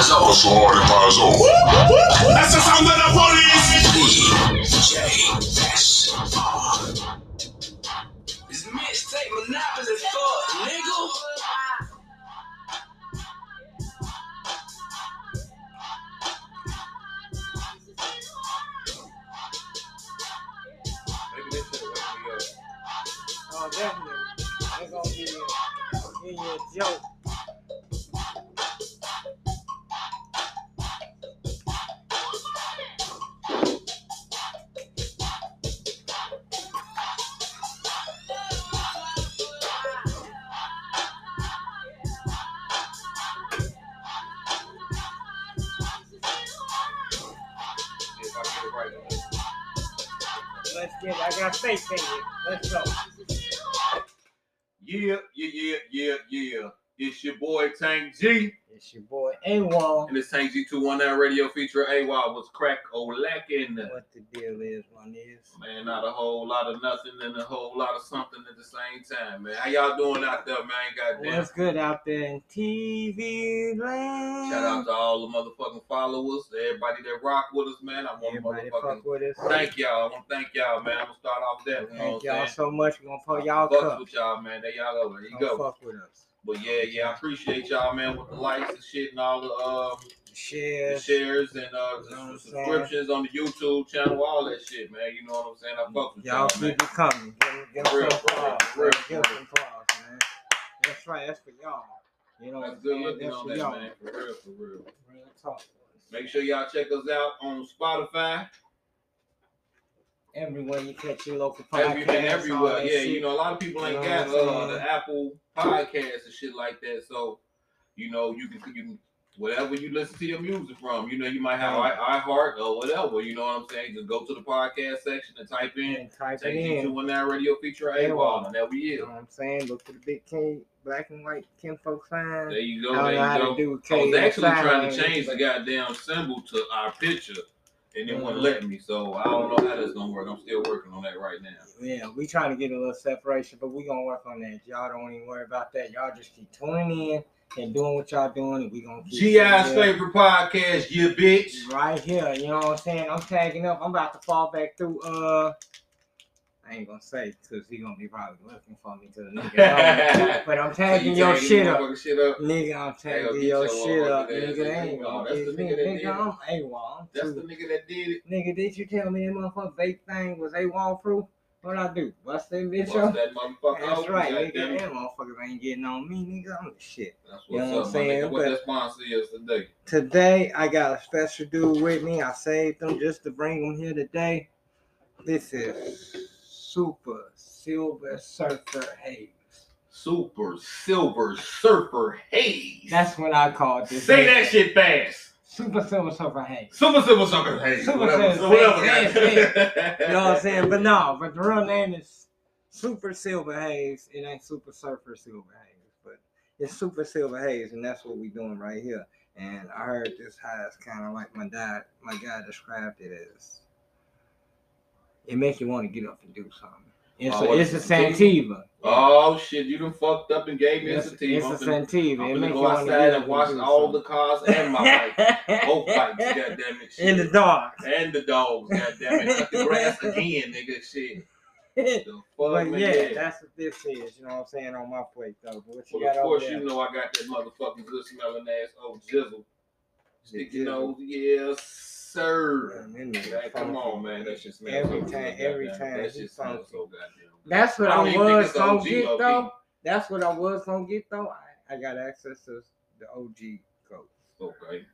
Paizo. So hard in my. That's the sound of the police. This G. It's your boy A1. And it's Tank G219 radio feature AY was crack Olackin'. What the deal is, my niggas. Man, not a whole lot of nothing and a whole lot of something at the same time, man. How y'all doing out there, man? Goddamn. What's good out there in TV land? Shout out to all the motherfucking followers, to everybody that rock with us, man. I want to Everybody motherfucking fuck with us. thank y'all. I want to thank y'all, man. I'm gonna start off that. You know Thank y'all saying? so much. We're gonna pour y'all Fucks cup. with y'all, man. There y'all go. There you Don't go. fuck with us. But yeah, yeah, I appreciate y'all, man, with the likes and shit and all the um the Shares. shares and uh You know what I'm the saying? subscriptions on the YouTube channel, all that shit, man. You know what I'm saying? I fuck with Y'all y'all, keep it coming. Give, them- Real, applause. Real, them some applause, man. That's right. That's for y'all. You know That's good looking That's on that, y'all. man. For real, for real. Real talk. Make sure y'all check us out on Spotify. Everywhere you catch your local podcast. Everything everywhere. Yeah, shit. you know, a lot of people ain't You know got uh, the Apple podcast and shit like that. So, you know, you can you can whatever you listen to your music from. You know, you might have Right. i iHeart or whatever. You know what I'm saying? Just go to the podcast section and type in And type it Take in. you to that radio feature Yeah. AWOL, and there we You is. know what I'm saying? Look for the big King, black and white kinfolk sign. There you go. There you go. I was actually trying to change the goddamn symbol to our picture, and it wouldn't Mhm. let me. So I don't know how that's gonna work. I'm still working on that right now. Yeah, we trying to get a little separation, but we gonna work on that. Y'all don't even worry about that. Y'all just keep tuning in and doing what y'all doing, and we gonna keep GI's favorite podcast, you bitch. right here. You know what I'm saying? I'm tagging up. I'm about to fall back through. Uh, I ain't gonna say because he gonna be probably looking for me to the nigga. but I'm So you tagging your shit up. Shit up. Nigga, I'm tagging your your shit up, nigga. They ain't Oh, gonna that's the nigga that did Nigga, it. I'm AWOL. I'm That's the nigga that did it. Nigga, did you tell me that motherfucker vape thing was AWOL proof? What I do? Bust that bitch Bust up? that motherfucker That's out. right, nigga. it. Them motherfuckers ain't getting on me, nigga. I'm the shit. That's You know what I'm saying? nigga. What But- that sponsor is today. Today, I got a special dude with me. I saved them just to bring them here today. This is Super Silver Surfer Haze. Super Silver Surfer Haze. That's what I call this. Say that shit fast. Super Silver Surfer Haze. Super Silver Surfer Haze. Super whatever. Silver whatever. Haze, guys. You know what I'm saying? But no, but the real name is Super Silver Haze. It ain't Super Surfer Silver Haze, but it's Super Silver Haze, and that's what we doing right here. And I heard this has kind of like my dad, my guy described it as. It makes you want to get up and do something. It's Oh, a, what it's a is sativa? sativa. Oh shit, you done fucked up and gave me a It's, sativa. it's I'm a finna, sativa. I'm It finna makes you go outside and and watch do all the cars and my bike. Both bikes, goddamn it. Shit. In the dark. And the dogs, goddamn it. Cut the grass again, nigga. Shit. But man, yeah, that's what this is. You know what I'm saying on my plate though. But what you Well, got of course, you know I got that motherfucking good smelling ass old jizzle. Stick your jizzle. nose, yes, sir. Man, that nigga Man, come funky. on, man. That's just smells Every so good, time- every goddamn. time That he shit smells funky. so goddamn. That's what I I, don't even think was gonna OG get low-key. though. That's what I was gonna get though. I, I got access to the OG code. Okay.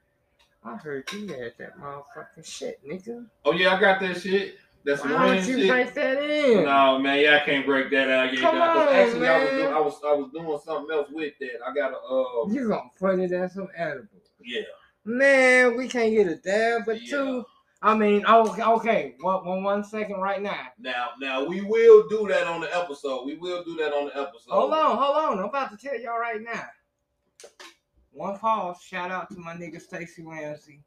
I heard you had that motherfucking shit, nigga. Oh, yeah, I got that shit. That's some Why rain don't you shit. break that in? No, man, yeah, I can't break that out yet. Come Cause on, actually, I was, doing, I was I was doing something else with that. I got a uh, You gonna put it as some edible. yeah. Man, we can't get a dab, but Yeah. two. I mean, oh, okay. One, one, one second right now. Now, now we will do that on the episode. We will do that on the episode. Hold on, hold on. I'm about to tell y'all right now. One pause. Shout out to my nigga Stacy Ramsey,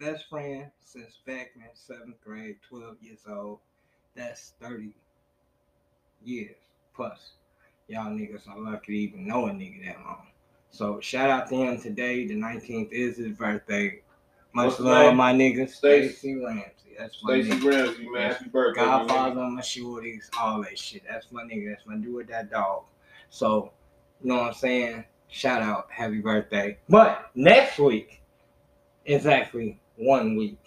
best friend since back in seventh grade, 12 years old. That's 30 years plus. Y'all niggas are lucky to even know a nigga that long. So shout out to him today. The 19th is his birthday. Much What's love, name? my nigga. Stacy. Ramsey. That's my Stacey nigga. Ramsey, man. Happy birthday. Godfather on my shorties, all that shit. That's my nigga. That's my do with that dog. So, you know what I'm saying? Shout out, happy birthday. But next week exactly one week.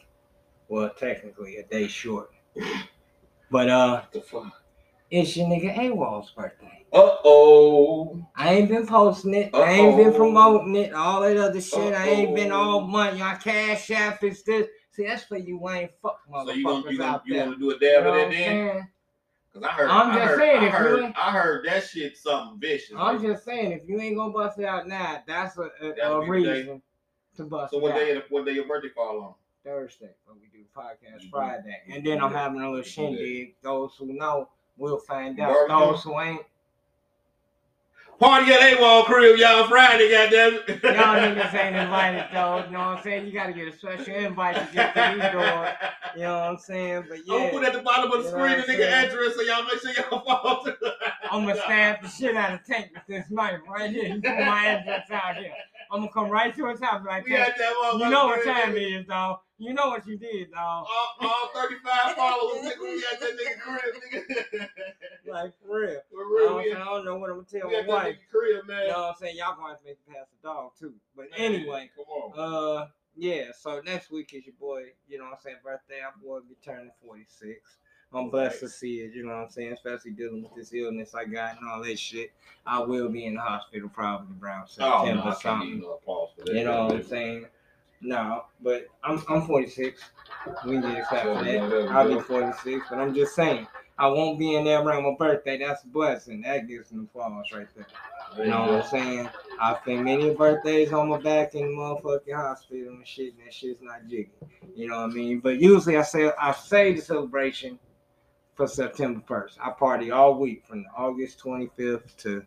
Well, technically a day short. But uh What the fuck? It's your nigga AWOL's birthday. Uh oh. I ain't been posting it. I ain't been promoting it. All that other shit. I ain't been all Uh-oh. money. I cash app is this. See, that's for you ain't fuck So you gonna motherfuckers you gonna, out you gonna do a dab of that then? Cause I heard. I'm I just heard, saying, I if you heard, ain't- I heard that shit something vicious. I'm just saying, if you ain't gonna bust it out now, that's a, a, a be the day. reason to bust so what out. day? What day your birthday fall on? Thursday, when we do podcast do- Friday, and then I'm having a little You do that. shindig. Those who know will find out. Barbecue? Those who ain't, Party at AWOL crib, y'all Friday, goddamn it. y'all niggas ain't invited though. You know what I'm saying? You gotta get a special invite to get to these doors. You know what I'm saying? But I'm gonna put at the bottom of the You screen the nigga saying? address so y'all make sure y'all follow. I'm gonna stab the shit out of Tank with this knife right here. You put my address out here. I'm gonna come right to his house like We that. had that You know what time it is, dog. You know what you did, dog. All, all 35 followers, nigga. We had that nigga crib, nigga. Like for real. For I real, don't, I don't know what I'm gonna tell we my wife. crib, man. You know what I'm saying? Y'all gonna have to make it past the dog too. But Man, anyway, come on. uh yeah, so next week is your boy, you know what I'm saying, birthday. Our boy be turning 46. I'm blessed to see it, you know what I'm saying, especially dealing with this illness I got and all that shit. I will be in the hospital probably around Oh, September no, something. even applause for that. You know what I'm saying? No, but I'm I'm 46. We can get excited for that. I'll be 46, but I'm just saying, I won't be in there around my birthday. That's a blessing. That gives an applause right there. You know what I'm saying? I've spent many birthdays on my back in the motherfucking hospital and shit, and that shit's not jiggy. You know what I mean? But usually I say I say the celebration for September 1st. I party all week from August 25th to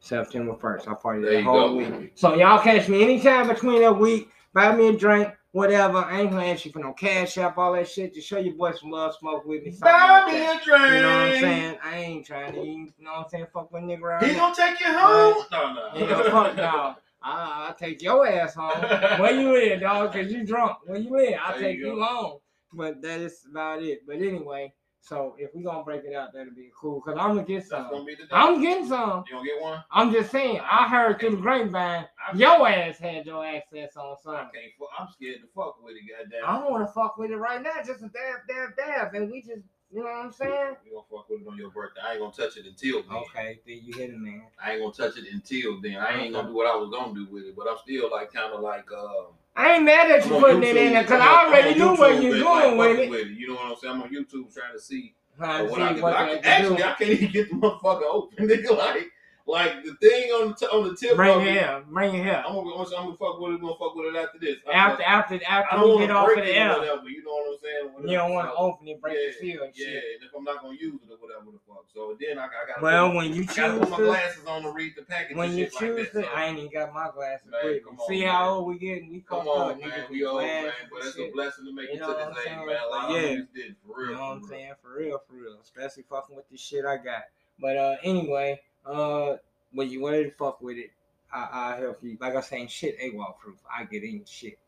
September 1st. I party There the whole go. week. So y'all catch me anytime between that week. Buy me a drink, whatever. I ain't gonna ask you for no cash app, all that shit. Just show your boy some love, smoke with me. Buy like me that. a drink. You know what I'm saying? I ain't trying to, you know what I'm saying? Fuck with nigga around He gonna take you home? No, no. Nigga, fuck no. I, I'll take your ass home. Where you in, dog? Cause you drunk. Where you in? I'll take you you, home. But that is about it. But anyway, so if we gonna break it out, that'll be cool. Cause I'm gonna get some. be the day. I'm getting some. You gonna get one? I'm just saying. I heard through the grapevine, your ass had your access on I something. can't. I'm scared to fuck with it. Goddamn. I don't want to fuck with it right now. Just a dab, dab, dab, and we just, you know what I'm saying? You gonna fuck with it on your birthday? I ain't gonna touch it until then. Okay, then you hit it, man. I ain't gonna touch it until then. I ain't gonna do what I was gonna do with it, but I'm still like kind of like um. I ain't mad at you putting it in there because I already knew where you're and, going like, with fucking it. You know what I'm saying? I'm on YouTube trying to see Trying to what see I can what I can actually, do. I can't even get the motherfucker open, nigga. Like, like the thing on the t- on the tip. Bring of it here. Bring it here. I'm gonna, I'm gonna fuck with it. I'm gonna fuck with it after this. After, after, I after don't we get off of the air, whatever. You know what I'm saying? or you don't want to open it, break yeah, the seal and Yeah, shit. and if I'm not gonna use it or whatever the fuck. So then I, I gotta. Well, put, when you I gotta choose put my glasses on to read the package. when you choose like that, so. I ain't even got my glasses Man, come on, See man. how old we getting? We Come on, man. We old, man. But it's a blessing to make it to this age, man. Like, yeah. yeah. did for real. You know what I'm saying? For real, for real. Especially fucking with this shit I got. But uh anyway, uh when you ready to fuck with it, I I help you. Like I saying shit AWOL proof. I get in shit.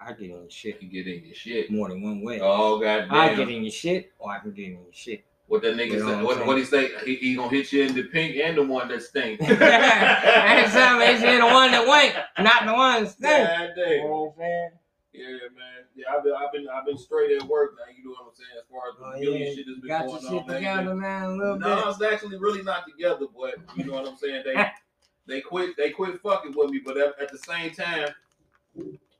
I get in shit You get in your shit. more than one way. Oh goddamn! I get in your shit or I can get in your shit. What that nigga You know say? what What, what he say? He, he gonna hit you in the pink and the one that stink. It's the one that went, not the one that stink. God You know what I'm saying? Yeah, man. Yeah, I've been, I've been, I've been straight at work now. You know what I'm saying? As far as the Oh, million yeah. shit that's been got your going shit on together, man, a little No, bit. it's actually really not together, but you know what I'm saying. They, they quit, they quit fucking with me. But at, at the same time,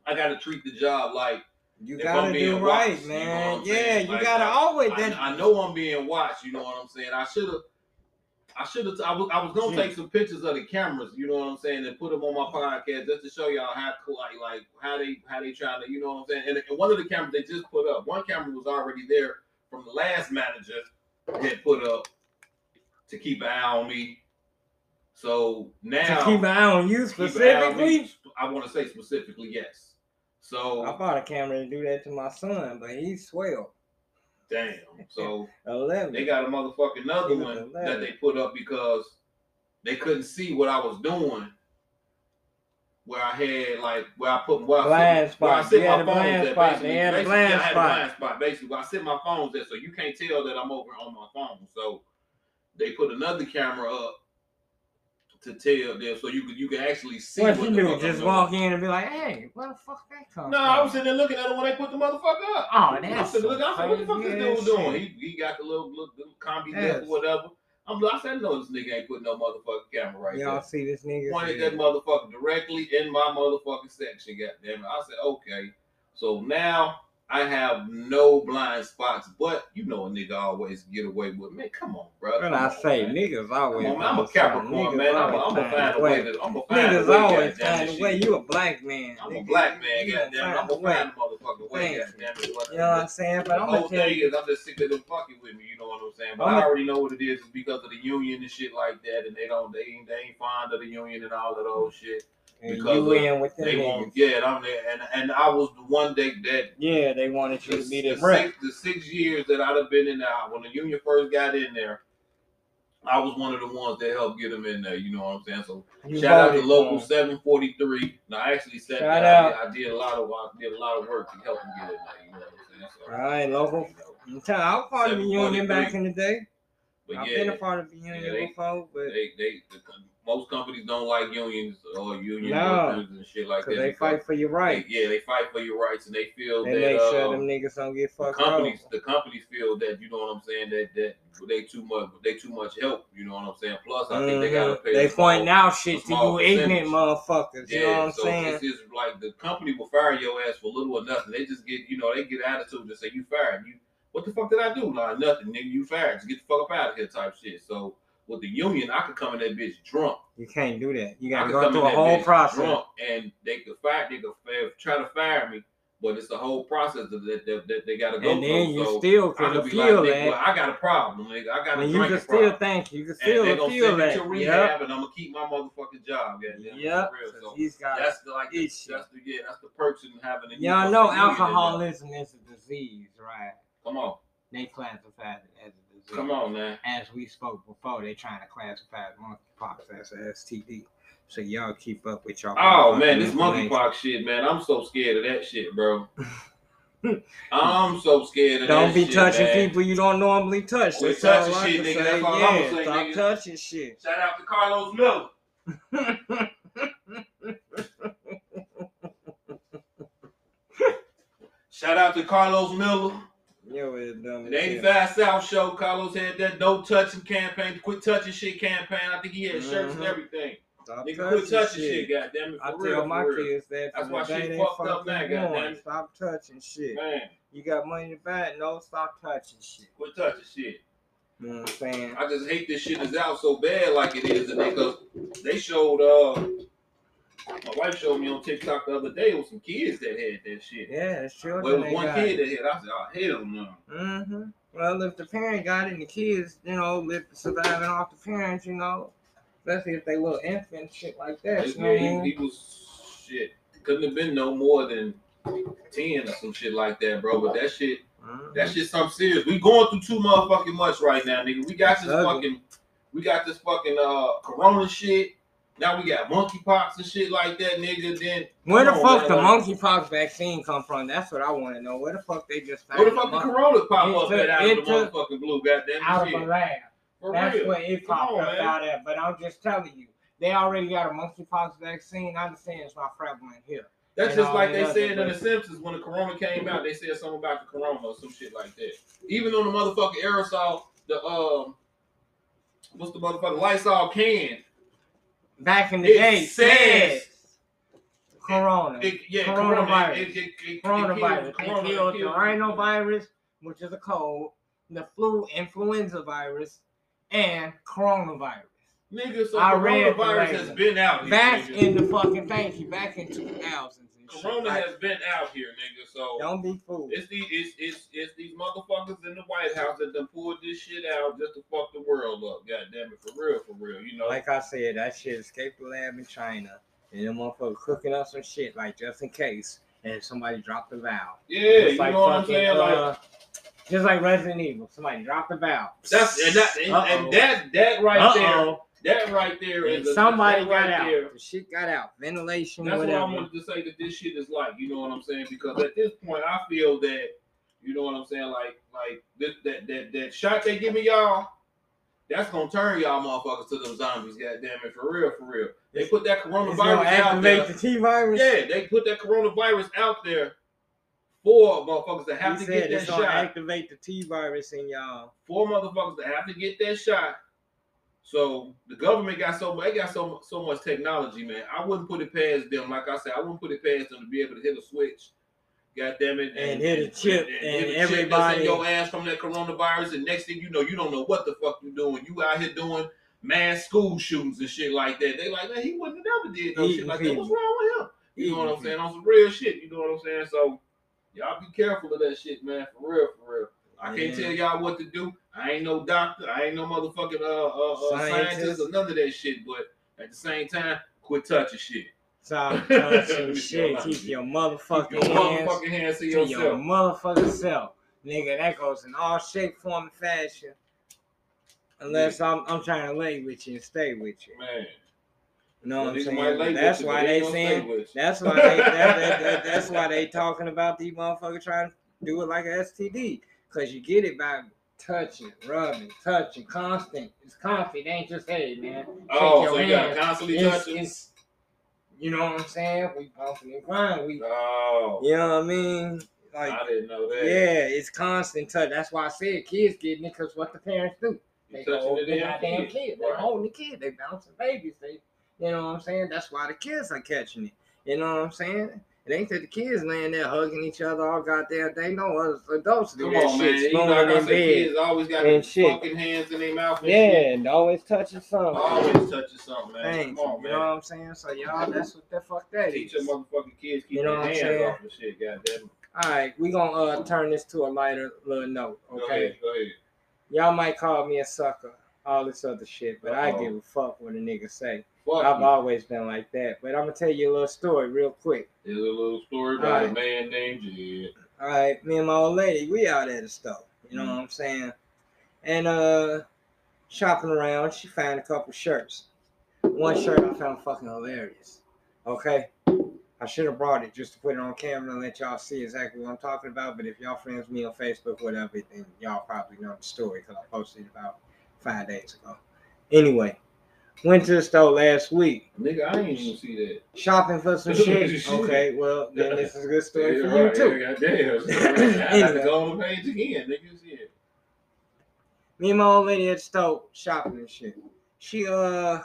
I got to treat the job like You gotta I'm do right, watched, you know man. yeah, you Like, gotta I- always. That, I, I know I'm being watched. You know what I'm saying? I should have. I should have. I was. I was gonna take some pictures of the cameras. You know what I'm saying, and put them on my podcast just to show y'all how cool, like, like how they, how they trying to. You know what I'm saying? And, and one of the cameras they just put up. One camera was already there from the last manager had put up to keep an eye on me. So now to keep an eye on you eye on specifically. I want to say specifically yes. So I bought a camera to do that to my son, but he's swell. Damn. So Eleven. They got a motherfucking another one a that they put up because they couldn't see what I was doing where I had like where I put where I Blind sit, where I sit my phones at. Basically, They had a basically, blind I had spot. a blind spot. Basically, where I sit my phones at, so you can't tell that I'm over on my phone. So they put another camera up to tell them, so you could you can actually see What what, you the do? fuck I'm Just doing. walk in and be like, "Hey, where the fuck that come No, from?" I was sitting there looking at it when they put the motherfucker up. Oh, I'm that's sitting there looking, I said, what the fuck crazy this ass dude doing? He, he got the little, little, little combi Yes. yes. or whatever. I'm like, I said, no, this nigga ain't putting no motherfucking camera right Y'all there. see this nigga? Pointed that motherfucker directly in my motherfucking section, goddamn it. I said, okay. So now I have no blind spots, but you know a nigga always get away with me. Come on, bro. When I say man. niggas always, on. I'm a. Capricorn, man. I'm gonna find a way. to- I'm gonna find Niggas a way. always find a way. You a black man. I'm a black man, You goddamn. I'm a gonna find a motherfucking way, goddamn You know what I'm saying? But the I'm whole thing you, is, I'm just sick of them fucking with me. You know what I'm saying? But I'ma- I already know what it is. It's because of the union and shit like that, and they don't, they ain't, they ain't fond of the union and all of those shit. And because you in with them They niggas. won't, yeah. And I'm there, and and I was the one day that Yeah, they wanted you the, to be the the six, the six years that I'd have been in there when the union first got in there. I was one of the ones that helped get them in there. You know what I'm saying? So You Shout out to local 743. No, I actually said Shout that out. I, did, I did a lot of I did a lot of work to help them get in there. You know what I'm saying? So, All right, local. you know, I'm telling you, I was part of the union back in the day. but I've yeah, been a part of the union yeah, they- before, but they they the, most companies don't like unions or union No, workers and shit like that. they fight for your they- rights. yeah, they fight for your rights and they feel They that make sure uh, them niggas don't get the fucked companies up. the companies feel that you know what I'm saying that that they too much they too much help. You know what I'm saying? Plus, I think they gotta Mhm. pay. They point out shit to you ignorant motherfuckers. You know what I'm so saying? It's just like the company will fire your ass for little or nothing. They just get, you know, they get attitude and say you fired. You, what the fuck did I do? Nah, nothing, nigga. You fired. Just get the fuck up out of here, type shit. So with the union, I could come in that bitch drunk. You can't do that. You gotta go through a whole process. drunk, and they could fire. They could try to fire me, but it's the whole process that that, that, that they gotta go through. And then through. you so still I can be like, feel nigga, well, that. I got a problem, nigga. I got a And you can still problem. think you can and still gonna feel send me that. to Yep. rehab, and I'm gonna keep my motherfucking job. it, Yep. for real. 'cause So He's got that's the, like the, that's the yeah, that's the perks in having a Y'all know union in there. alcoholism is a disease, right? Come on, They classify it as a disease. come on, man. As we spoke before, they trying to classify monkeypox as a STD. So y'all keep up with y'all. Oh man, this information. monkeypox shit, man. I'm so scared of that shit, bro. I'm so scared of that shit. Don't that be shit, touching man. people you don't normally touch. Quit That's touching shit, nigga. say. That's all yeah, I'ma say, stop nigga. touching shit. Shout out to Karlous Miller. Shout out to Karlous Miller. Yo, dumb. The as hell. 85 South Show, Karlous had that no touching campaign, quit touching shit campaign. I think he had shirts and Mhm. everything. Stop Nigga, quit touching shit, goddamn it. I For tell real, my real. kids that That's why shit fucked up fucking now, goddamn. Stop touching shit. Man, You got money in the bank? No, stop touching shit. quit touching shit. You know what I'm saying? I just hate this shit is out so bad like it is, and they cause they showed uh my wife showed me on TikTok the other day with some kids that had that shit. Yeah, it's children. Well, it was one kid it. that had. I said, "Oh hell no!" Mm-hmm. Well, if the parent got it and the kids, you know, live surviving off the parents, you know, especially if they little infants, shit like that. You know what I Yeah, mean? he, he was shit. Couldn't have been no more than ten or some shit like that, bro. But that shit, Mhm. that shit, something serious. We going through too motherfucking much right now, nigga. We got this fucking, we got this fucking uh Corona shit. Now we got monkeypox and shit like that, nigga. Then Where the Come on, fuck the monkeypox vaccine come from? That's what I want to know. Where the fuck they just where the fuck the Corona pop It up took- at out of the motherfucking blue? Goddamn out of shit. a lab? For That's real. where it popped on, up man. out at. But I'm just telling you, they already got a monkeypox vaccine. I understand it's not prevalent here. That's and just like they said in The. Simpsons when the Corona came out. They said something about the Corona or some shit like that. Even on the motherfucking aerosol, the um, what's the motherfucking Lysol can? Back in the It day, says- says corona. It, yeah, Coronavirus. It, it, coronavirus. It killed the rhinovirus, which is a cold, the flu influenza virus, and coronavirus. Nigga, so I coronavirus has been out. Back in the fucking thank you, back in 2000s. Corona Like, has been out here, nigga. So don't be fooled. It's these it's, it's it's these motherfuckers in the White House that done pulled this shit out just to fuck the world up. God damn it, for real, for real. You know, Like I said, that shit escaped the lab in China, and them motherfuckers cooking up some shit like just in case, and somebody dropped the valve. yeah, Just you like know what I'm saying? Like uh, just like Resident Evil, somebody dropped the valve. that's and that and, and that that right there, Uh-oh. That right there a- somebody that got right out. there. The shit got out. Ventilation, That's what. I wanted to say that this shit is like. You know what I'm saying? Because at this point, I feel that you know what I'm saying. Like, like this, that that that shot they give me y'all, that's gonna turn y'all motherfuckers to them zombies. Goddamn it, for real, for real. They put that It's gonna coronavirus out there. activate the T virus. Yeah, they put that coronavirus out there for motherfuckers to have He to said get that it's gonna shot. activate the T virus in y'all. Four motherfuckers to have to get that shot. So the government got so they got so so much technology, man. I wouldn't put it past them. Like I said, I wouldn't put it past them to be able to hit a switch. God damn it. And hit a chip, and hit a chip everybody- in your ass from that coronavirus. And next thing you know, you don't know what the fuck you're doing. You out here doing mass school shootings and shit like that. They like, man, he wouldn't have never did no shit like that. What's wrong with him? You know what I'm saying? On some real shit. You know what I'm saying? So y'all be careful of that shit, man. For real, for real. I can't tell y'all what to do. I ain't no doctor. I ain't no motherfucking uh, uh, uh Scientist. scientist or none of that shit. But at the same time, quit touching shit. Stop touching shit. Keep your motherfucking Keep your hands motherfucking hands to to your motherfucking self. Nigga, that goes in all shape, form, and fashion. Unless I'm I'm trying to lay with you and stay with you. Man, You know what I'm Niggas might lay saying? That's you, why they ain't gonna stay saying that's why they that, that, that- that's why they talking about these motherfuckers trying to do it like a STD. Cause you get it by touching, rubbing, touching, constant. It's constant. It ain't just hey man. Oh, so you gotta hand. constantly It's, touch it. it's you know what I'm saying? We bumping and grinding. We Oh, you know what I mean? Like I didn't know that. yeah, it's constant touch. That's why I said kids getting it because what the parents do. They touching hold the the damn goddamn kid. kid. They Right. holding the kid. They bouncing babies. They, you know what I'm saying? That's why the kids are catching it. You know what I'm saying? It ain't that the kids laying there hugging each other all goddamn day. No, us adults do Come that on, man. shit, You know, like I said, kids always got and their shit. fucking hands in their mouth and Yeah, shit. and always touching something. Always touching something, man. Thank Come you. on, You know what. I'm saying? So y'all, that's what the fuck that Teach is. your motherfucking kids keep You know their hands saying? off the shit, goddamn. All right, we gonna uh turn this to a lighter little note, Go okay? ahead, go ahead. Y'all might call me a sucker, all this other shit, but I Uh-oh. give a fuck what a nigga say. Fuck I've you. always been like that. But I'm gonna tell you a little story real quick. There's a little story about a man named Jed. All right, me and my old lady, we out at the store. You know what I'm saying? And uh shopping around, she found a couple shirts. One shirt I found fucking hilarious. Okay. I should have brought it just to put it on camera and let y'all see exactly what I'm talking about. But if y'all friends me on Facebook, whatever, then y'all probably know the story because I posted it about five days ago. Anyway, went to the store last week Nigga, I ain't even see that. shopping for some shit. Okay, well then this is a good story Yeah, for you right, too. yeah, goddamn. I have to go on the page again, nigga. Shit. me and my old lady at the store shopping and shit. She uh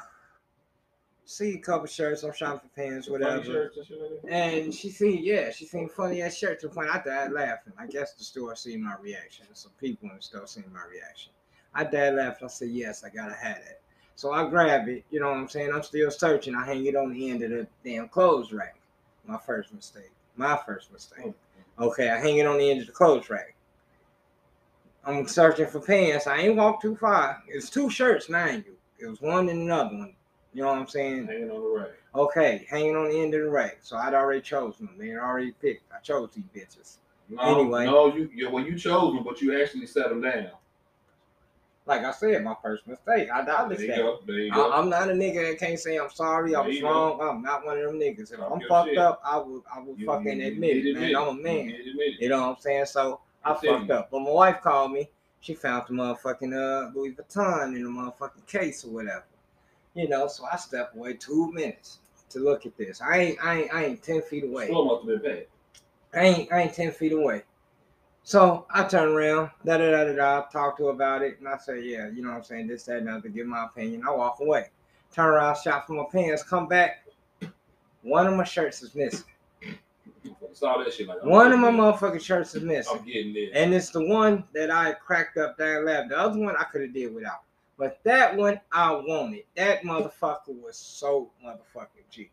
see a couple shirts, I'm shopping for pants, whatever. shirts and shit like that. And she seen, yeah, she seen funny ass shirt to the point I died laughing. I guess the store seen my reaction. Some people in the store seen my reaction. I died laughing. I said, yes, I gotta have that. So I grab it, you know what I'm saying? I'm still searching. I hang it on the end of the damn clothes rack. My first mistake. My first mistake. Oh. Okay, I hang it on the end of the clothes rack. I'm searching for pants. I ain't walked too far. It's two shirts, mind you. It was one and another one. You know what I'm saying? Hanging on the rack. Okay, hanging on the end of the rack. So I'd already chosen them. They had already picked. I chose these bitches. No, Anyway. no, you, you well, you chose them, but you actually set them down. Like I said, my first mistake. I acknowledge that. go. There you go. I, I'm not a nigga that can't say I'm sorry. I was you go. wrong. I'm not one of them niggas. If Talk I'm fucked shit. up, I will. I will You- fucking you- admit you it, man. I'm a man. You know what I'm saying? So I fucked up. But my wife called me. She found the motherfucking uh, Louis Vuitton in the motherfucking case or whatever. You know, so I stepped away two minutes to look at this. I ain't, I ain't, I ain't ten feet away. Store must have been bad. I ain't, I ain't ten feet away. So I turn around, da da da da da, talk to her about it, and I say, yeah, you know what I'm saying, this, that, and other, give my opinion. I walk away. Turn around, shop for my pants, come back. One of my shirts is missing. Saw that shit like One of my motherfucking shirts is missing. I'm getting this. And it's the one that I cracked up down lab. The other one I could have did without. But that one I wanted. That motherfucker was so motherfucking jiggy.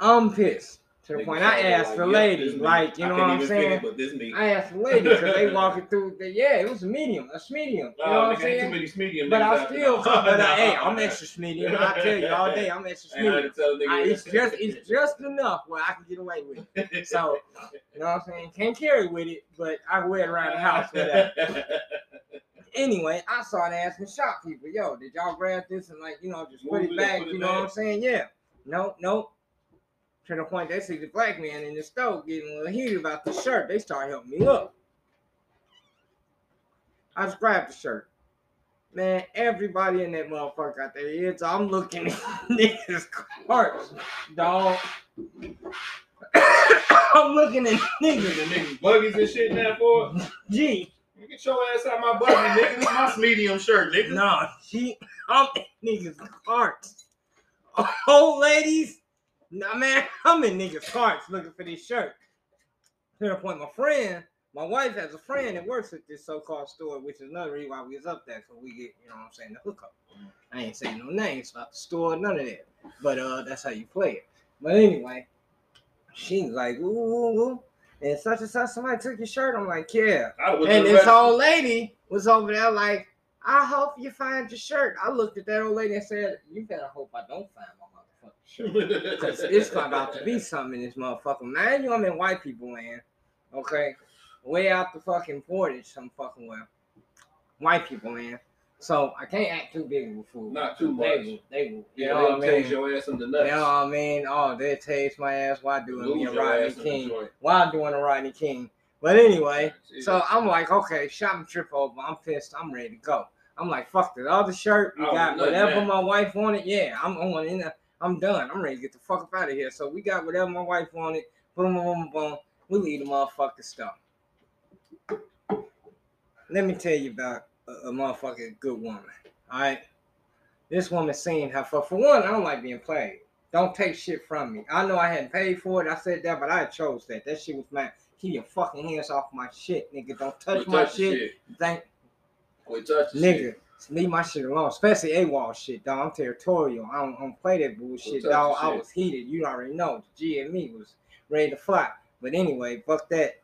I'm pissed. To the point I asked like, the yep, lady, like, you know what I'm saying? It, but this me. I asked the ladies because they walking through the yeah, it was a medium, a medium. You know Oh, what I'm ain't too saying? many medium But I still, but Nah. hey, I'm extra medium. I tell you all day, I'm extra medium. to tell a nigga I, that. it's just, it's just enough where I can get away with it. So, you know what I'm saying? Can't carry with it, but I wear it around the house with that. anyway, I started asking shop people, yo, did y'all grab this and like, you know, just put it it, back? put it you know what I'm saying? Yeah. No, no. To the point they see the black man in the stove getting a little heated about the shirt. They start helping me up. I just grabbed the shirt. Man, everybody in that motherfucker got their ears. I'm looking at niggas' carts, dog. I'm looking at niggas. niggas buggies and shit now for. Gee, You Get your ass out my buggy, nigga. This my medium shirt, nigga. nah, she, I'm niggas' carts. Old ladies, nah, man, I'm in niggas' carts looking for this shirt. To the point, my friend, my wife has a friend that works at this so-called store, which is another reason why we was up there, so we get, you know what I'm saying, the hookup. I ain't saying no names about the store, none of that. But uh, that's how you play it. But anyway, she's like, ooh, ooh, ooh. And such and such, somebody took your shirt. I'm like, yeah. And this old lady was over there like, I hope you find your shirt. I looked at that old lady and said, You better hope I don't find my. Because it's about to be something in this motherfucker. Man, you know I'm in white people land. Okay? Way out the fucking portage, some fucking well. White people land. So I can't act too big of a fool. Not too They much. will, they will. You Yeah, know they'll what I mean? your ass in the You nuts. know what I mean? Oh, they taste my ass while doing me Lose a your Rodney ass in the King. While doing a Rodney King. But anyway, Shit. so I'm like, okay, shot and trip over. I'm pissed. I'm ready to go. I'm like, fuck the other shirt. We Oh, got whatever my wife wanted. Yeah, I'm on in there. I'm done. I'm ready to get the fuck up out of here. So we got whatever my wife wanted. Boom, boom, boom, boom. We leave the motherfucking stuff. Let me tell you about a, a motherfucking good woman. All right. This woman seen how for for one. I don't like being played. Don't take shit from me. I know I hadn't paid for it. I said that, but I chose that. That shit was mine. Keep your fucking hands off my shit, nigga. Don't touch my touching shit. Thank Quit touching nigga. shit. Leave my shit alone, especially AWOL shit, dog. I'm territorial. I don't, I don't play that bullshit, dog. I shit. was heated. You already know. The G and me was ready to fly. But anyway, fuck that.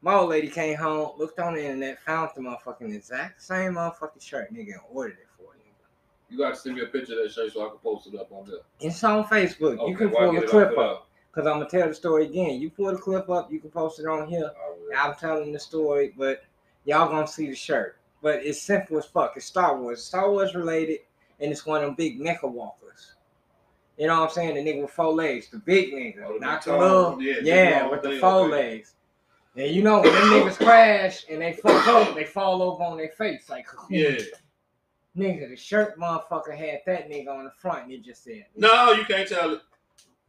My old lady came home, looked on the internet, found the motherfucking exact same motherfucking shirt, nigga, and ordered it for you. You gotta send me a picture of that shirt so I can post it up on there. It's on Facebook. you can pull the clip up. Because I'm to tell the story again. You pull the clip up, you can post it on here. I'm telling the story, but y'all gonna see the shirt. But it's simple as fuck. It's Star Wars. It's Star Wars related, and it's one of them big mecha walkers. You know what I'm saying? The nigga with four legs, the big nigga, Oh, not the little, yeah, yeah, with the four legs. And you know when them niggas crash and they fuck up, they fall over on their face like, Yeah. nigga. The shirt motherfucker had that nigga on the front, and it just said, No, you can't tell it.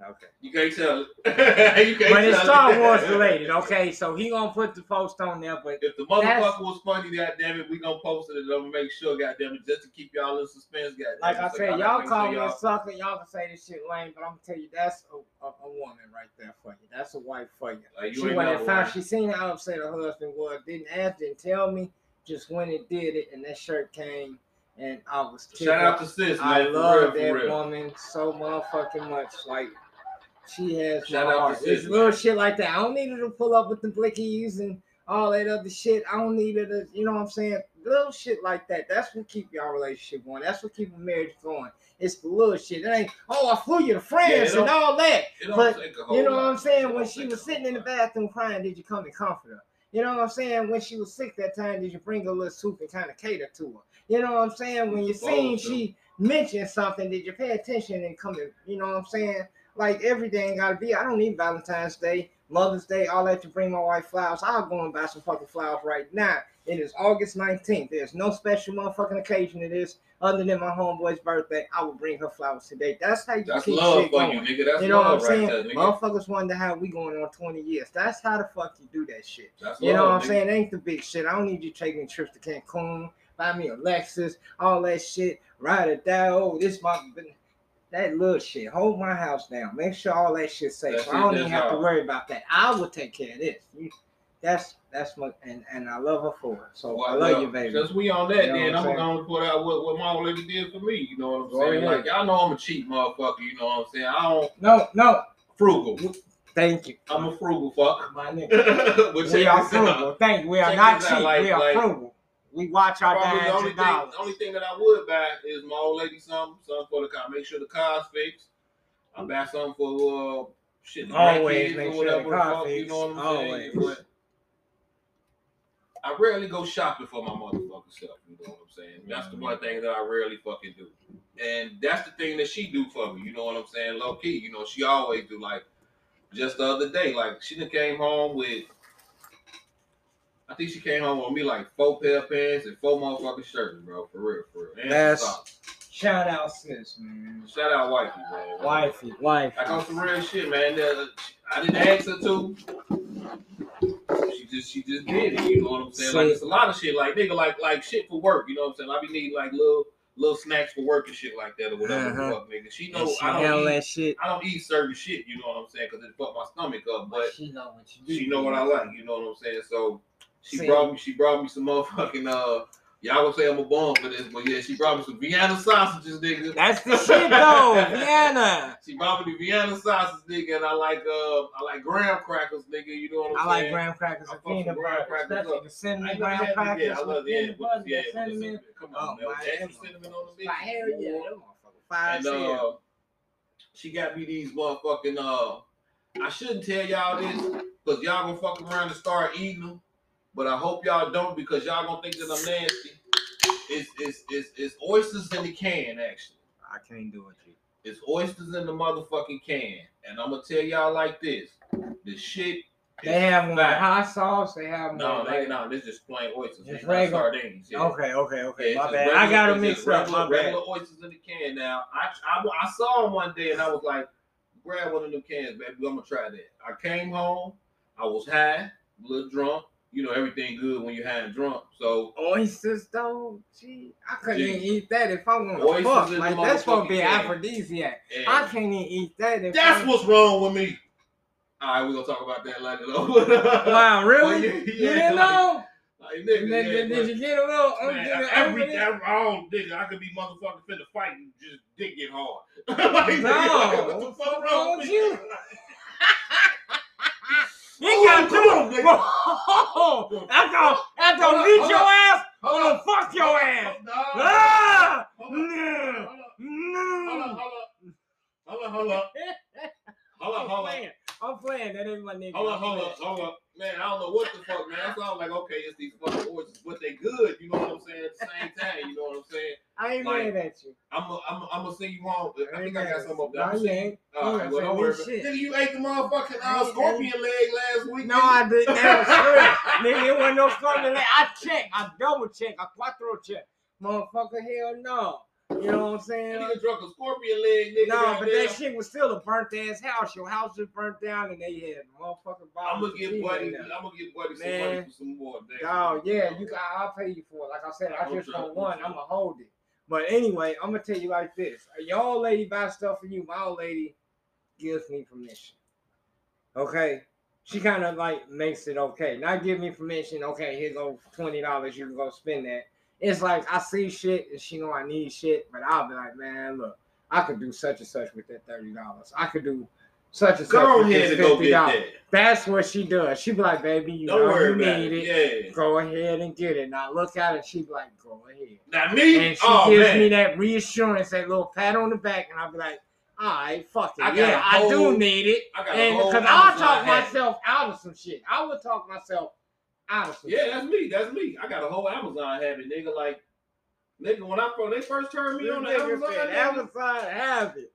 Okay. You can't tell you can't But it's Star. Wars related, okay? So he gonna put the post on there, but If the motherfucker was funny, goddamn it, we gonna post it and I'm gonna make sure, goddamn it, just to keep y'all in suspense, goddamn Like. I So said, y'all make call sure me a y'all- sucker. Y'all can say this shit lame, but I'm gonna tell you that's a, a, a woman right there for you. That's a wife for you. Like, you she ain't went never and found. She seen how upset her husband was. Didn't ask. Didn't tell me. Just went and did it, and that shirt came, and I was. Shout out to sis, man. I love real, that real. woman so motherfucking much. Like she has Shout my out to heart. It's little shit like that. I don't need her to pull up with the blickies and all that other shit. I don't need her to, you know what I'm saying? Little shit like that. That's what keep y'all relationship going. That's what keep a marriage going. It's the little shit. It ain't, oh, I flew you to France it and all that. But, take a whole You know lot. what I'm saying? When she was sitting in the bathroom crying, did you come to comfort her? You know what I'm saying? When she was sick that time, did you bring her a little soup and kind of cater to her? You know what I'm saying? When you seen she mentioned something, did you pay attention and come and, you know what I'm saying? Like everything gotta be. I don't need Valentine's Day, Mother's Day, all that to bring my wife flowers. I'll go and buy some fucking flowers right now. It is August 19th. There's no special motherfucking occasion to this other than my homeboy's birthday. I will bring her flowers today. That's how you That's keep love shit for going. you, nigga. That's You know what I'm right saying? there. Motherfuckers wonder how we going on 20 years. That's how the fuck you do that shit. That's You know love, what I'm nigga. saying? It ain't the big shit. I don't need you taking trips to Cancun, buy me a Lexus, all that shit, ride it down. Oh, this my that little shit. Hold my house down. Make sure all that shit safe. That shit I don't even have to worry about that. I will take care of this. That's that's my and, and I love her for it. So I love well, you, baby. Since we on that, You know then I'm I'm gonna put out what, what my old lady did for me. You know what I'm Go saying? ahead. Like y'all know I'm a cheap motherfucker. You know what I'm saying? I don't No, no, frugal. thank you. I'm a frugal fuck. My nigga. We are this out. frugal. Thank you. We are Check not cheap. like- we are like- frugal. We watch our Probably the only and thing, dollars. only thing that I would buy is my old lady something, something for the car. Make sure the car's fixed. I buy something for uh, shit, the Always grandkids make or sure the whatever. the car fuck, you fixed. know what I'm Always. saying? But I rarely go shopping for my motherfucking self. You know what I'm saying? That's the one thing that I rarely fucking do. And that's the thing that she do for me. You know what I'm saying? Low key. You know, she always do. Like just the other day, like she done came home with. I think she came home with me like four pair of pants and four motherfucking shirts, bro. For real, for real. And That's- socks. Shout out sis, man. Shout out wifey, man. Wifey, wifey. I got some real shit, man. I didn't ask her to. She just she just did it. You know what I'm saying? Like it's a lot of shit. Like nigga, like like shit for work. You know what I'm saying? I be needing like little little snacks for work and shit like that or whatever. Uh-huh. Fuck, nigga. She And know she I don't eat. that shit. I don't eat certain shit. You know what I'm saying? Because it fuck my stomach up. But she know what you do. she know what I like. You know what I'm saying? So she See. brought me. She brought me some motherfucking uh. Y'all gonna say I'm a bum for this, but yeah, she brought me some Vienna sausages, nigga. That's the shit though, Vienna. She brought me the Vienna sausage, nigga, and I like uh I like graham crackers, nigga. You know what I'm like saying? graham crackers I some peanut graham crackers especially the cinnamon graham crackers yeah, I love yeah, peanut butter, yeah, the cinnamon. Come Oh, on, man. man, Extra them cinnamon on the bitch. Like, hell yeah, motherfuckers And uh, she got me these motherfucking uh. I shouldn't tell y'all this because y'all gonna fuck around and start eating them, but I hope y'all don't because y'all gonna think that I'm nasty. It's it's it's, it's oysters in the can actually. I can't do it, G. It's oysters in the motherfucking can, and I'm gonna tell y'all like this: the shit. They have with fat. hot sauce. They have. No, with, they like- no. This just plain oysters. Just It's regular- sardines. Yeah. Okay, okay, okay. Yeah, my bad. just I got regular- them mixed up. Regular, My bad. regular oysters in the can. Now, I, I I saw them one day and I was like, grab one of them cans, baby. I'm gonna try that. I came home. I was high, a little drunk. You know, everything good when you're high and drunk. So Oysters though, gee, I couldn't Gee. even eat that if I want to fuck. Like that's to be aphrodisiac. I can't even eat that. If that's I... what's wrong with me. All right, we're gonna talk about that later. though. Wow, really? Yeah, you didn't like- know? Like, nigga, Did, yeah, did, did you get a little? I'm Man, getting every it? every oh nigga, I could be motherfucking finna fight and just dick get hard. like, No, what the fuck wrong with you? you? Got come on, nigga. Bro, after after I beat your ass, I'm gonna fuck your ass. No. Ah! Up. No. Hold up. No. Hold up. Hold up. Hold up. Hold up. Hold up. I'm playing. That ain't my nigga. Hold up, hold up, hold up. Man, I don't know what the fuck, man. That's all like, okay, it's these fucking oysters, but they good, you know what I'm saying? At the same time, you know what I'm saying? I ain't Like, mad at you. I'm gonna I'm I'm gonna send you home. I think I got some up there. No, you ain't. All ain't well, don't worry. Nigga, you ate the motherfucking uh, scorpion leg last week. No, I didn't. That was. Nigga, it wasn't no scorpion leg. I checked. I double checked. I quattro checked. Motherfucker, hell no. You know what I'm saying? Nigga drunk a scorpion leg, nigga. No, but that shit was still a burnt ass house. Your house was burnt down, and they had motherfucking I'm gonna get buddy. there. I'm gonna get buddy some money for some more. Damn. Dog, yeah, you got. I'll pay you for it. Like I said, I I'm just want one. I'm gonna hold it. But anyway, I'm gonna tell you like this: your old lady buy stuff for you. My old lady gives me permission. Okay, she kind of like makes it okay. Not give me permission. Okay, here go twenty dollars. You can go spend that. It's like I see shit and she know I need shit, but I'll be like, man, look, I could do such and such with that thirty dollars. I could do such and such Go with this fifty dollars. that. That's what she does. She be like, baby, you Don't know you need it. it. Yeah. Go ahead and get it. Now look at it. She be like, go ahead. Now me, And she oh gives man, me that reassurance, that little pat on the back, and I'll be like, all right, fuck it. I yeah, a I whole- do need it. I got And because I'll talk myself out of some shit. I would talk myself some Yeah, that's me. That's me. I got a whole Amazon habit, nigga. Like, nigga, when I when they first turned me This on the Amazon, nigga, Amazon have it.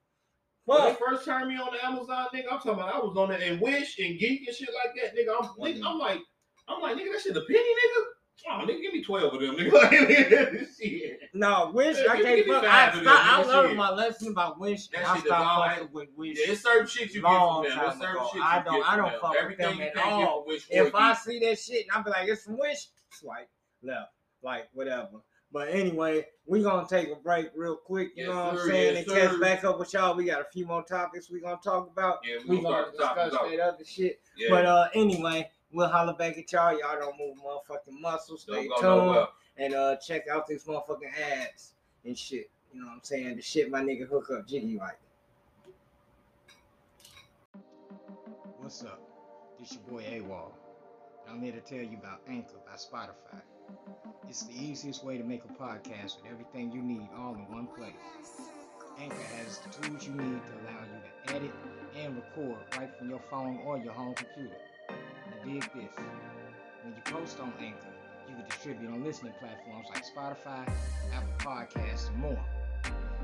when they first turned me on the Amazon, nigga, I'm talking about I was on it and Wish and Geek and shit like that, nigga. I'm, nigga, mm-hmm. I'm like, I'm like, nigga, that shit a penny, nigga. Oh, nigga, give me twelve of them, nigga. shit. No, wish Yeah, I give- can't give fuck. I, them, I learned my lesson about wish, That and I shit is all stopped fucking with wish. Yeah, it's certain shit you Long get from them. time certain shit you I don't- I don't fuck with them at all. Wish if I see that shit and I be like, it's from Wish, swipe left, like whatever. But anyway, we gonna take a break real quick. You Yes, know what sir, I'm saying? yes, and catch sir. back up with y'all. We got a few more topics we gonna talk about. Yeah, We we gonna gonna discuss that other shit. Yeah. But uh, anyway, we'll holler back at y'all. Y'all don't move motherfucking muscles. Stay tuned nowhere. and uh, check out these motherfucking ads and shit. You know what I'm saying? The shit my nigga hook up Jiggy like. What's up? This your boy AWOL. I'm here to tell you about Anchor by Spotify. It's the easiest way to make a podcast with everything you need all in one place. Anchor has the tools you need to allow you to edit and record right from your phone or your home computer. Dig this. When you post on Anchor, you can distribute on listening platforms like Spotify, Apple Podcasts, and more.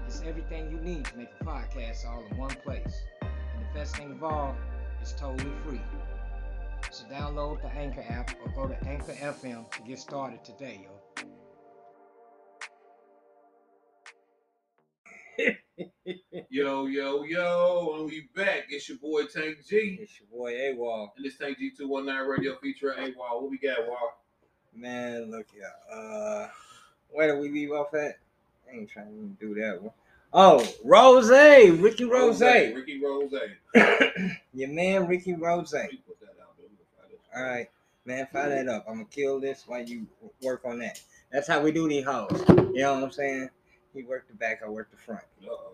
It's everything you need to make a podcast all in one place. And the best thing of all, it's totally free. So download the Anchor app or go to Anchor FM to get started today, yo. Yo, yo, yo, and we back. It's your boy Tank G. It's your boy AWOL. And this Tank G219 radio feature A Wall. What we got, Wall? Man, look here. Uh, where do we leave off at? I ain't trying to do that one. Oh, Rose, Ricky Rose. Ricky Rose. Your man, Ricky Rose. Put that out there. We can find it. All right, man, fire that up. I'm gonna kill this while you work on that. That's how we do these hoes. You know what I'm saying? He worked the back, I worked the front. Uh-oh.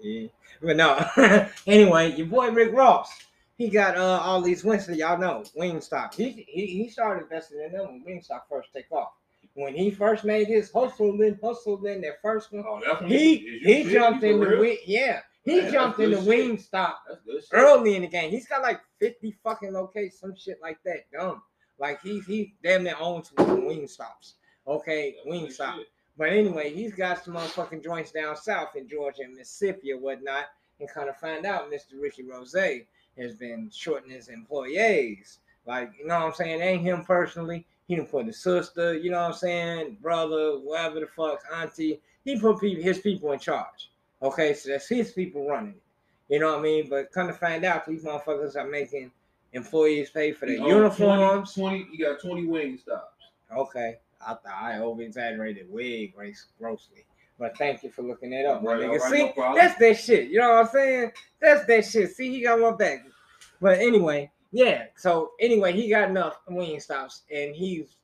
Yeah. But no. anyway, your boy Rick Ross. He got uh all these Winston, y'all know, Wingstop. He, he he started investing in them when Wingstop first take off. When he first made his hustle, then hustle, then that first one, Oh, he he jumped in the wing. Yeah, he Man, jumped in the. Wingstop That's good shit. early in the game. He's got like 50 fucking locations, some shit like that. Dumb. Like he he damn near owns some wing stops. Okay, That's wing good shit. But anyway, he's got some motherfucking joints down south in Georgia and Mississippi or whatnot, and kind of find out Mr. Ricky Rose has been shorting his employees. Like, you know what I'm saying? It ain't him personally. He done put his sister, you know what I'm saying, brother, whatever the fuck, auntie. He put people, his people in charge. Okay, so that's his people running it. You know what I mean? But come to find out, these motherfuckers are making employees pay for their Oh, 20 uniforms. 20, you got 20 wing stops. Okay, I thought I over exaggerated way grace grossly. But thank you for looking that up, my Right, nigga. alright, See, no that's that shit. You know what I'm saying? That's that shit. See, he got my back. But anyway, yeah. So anyway, he got enough wing stops, and he's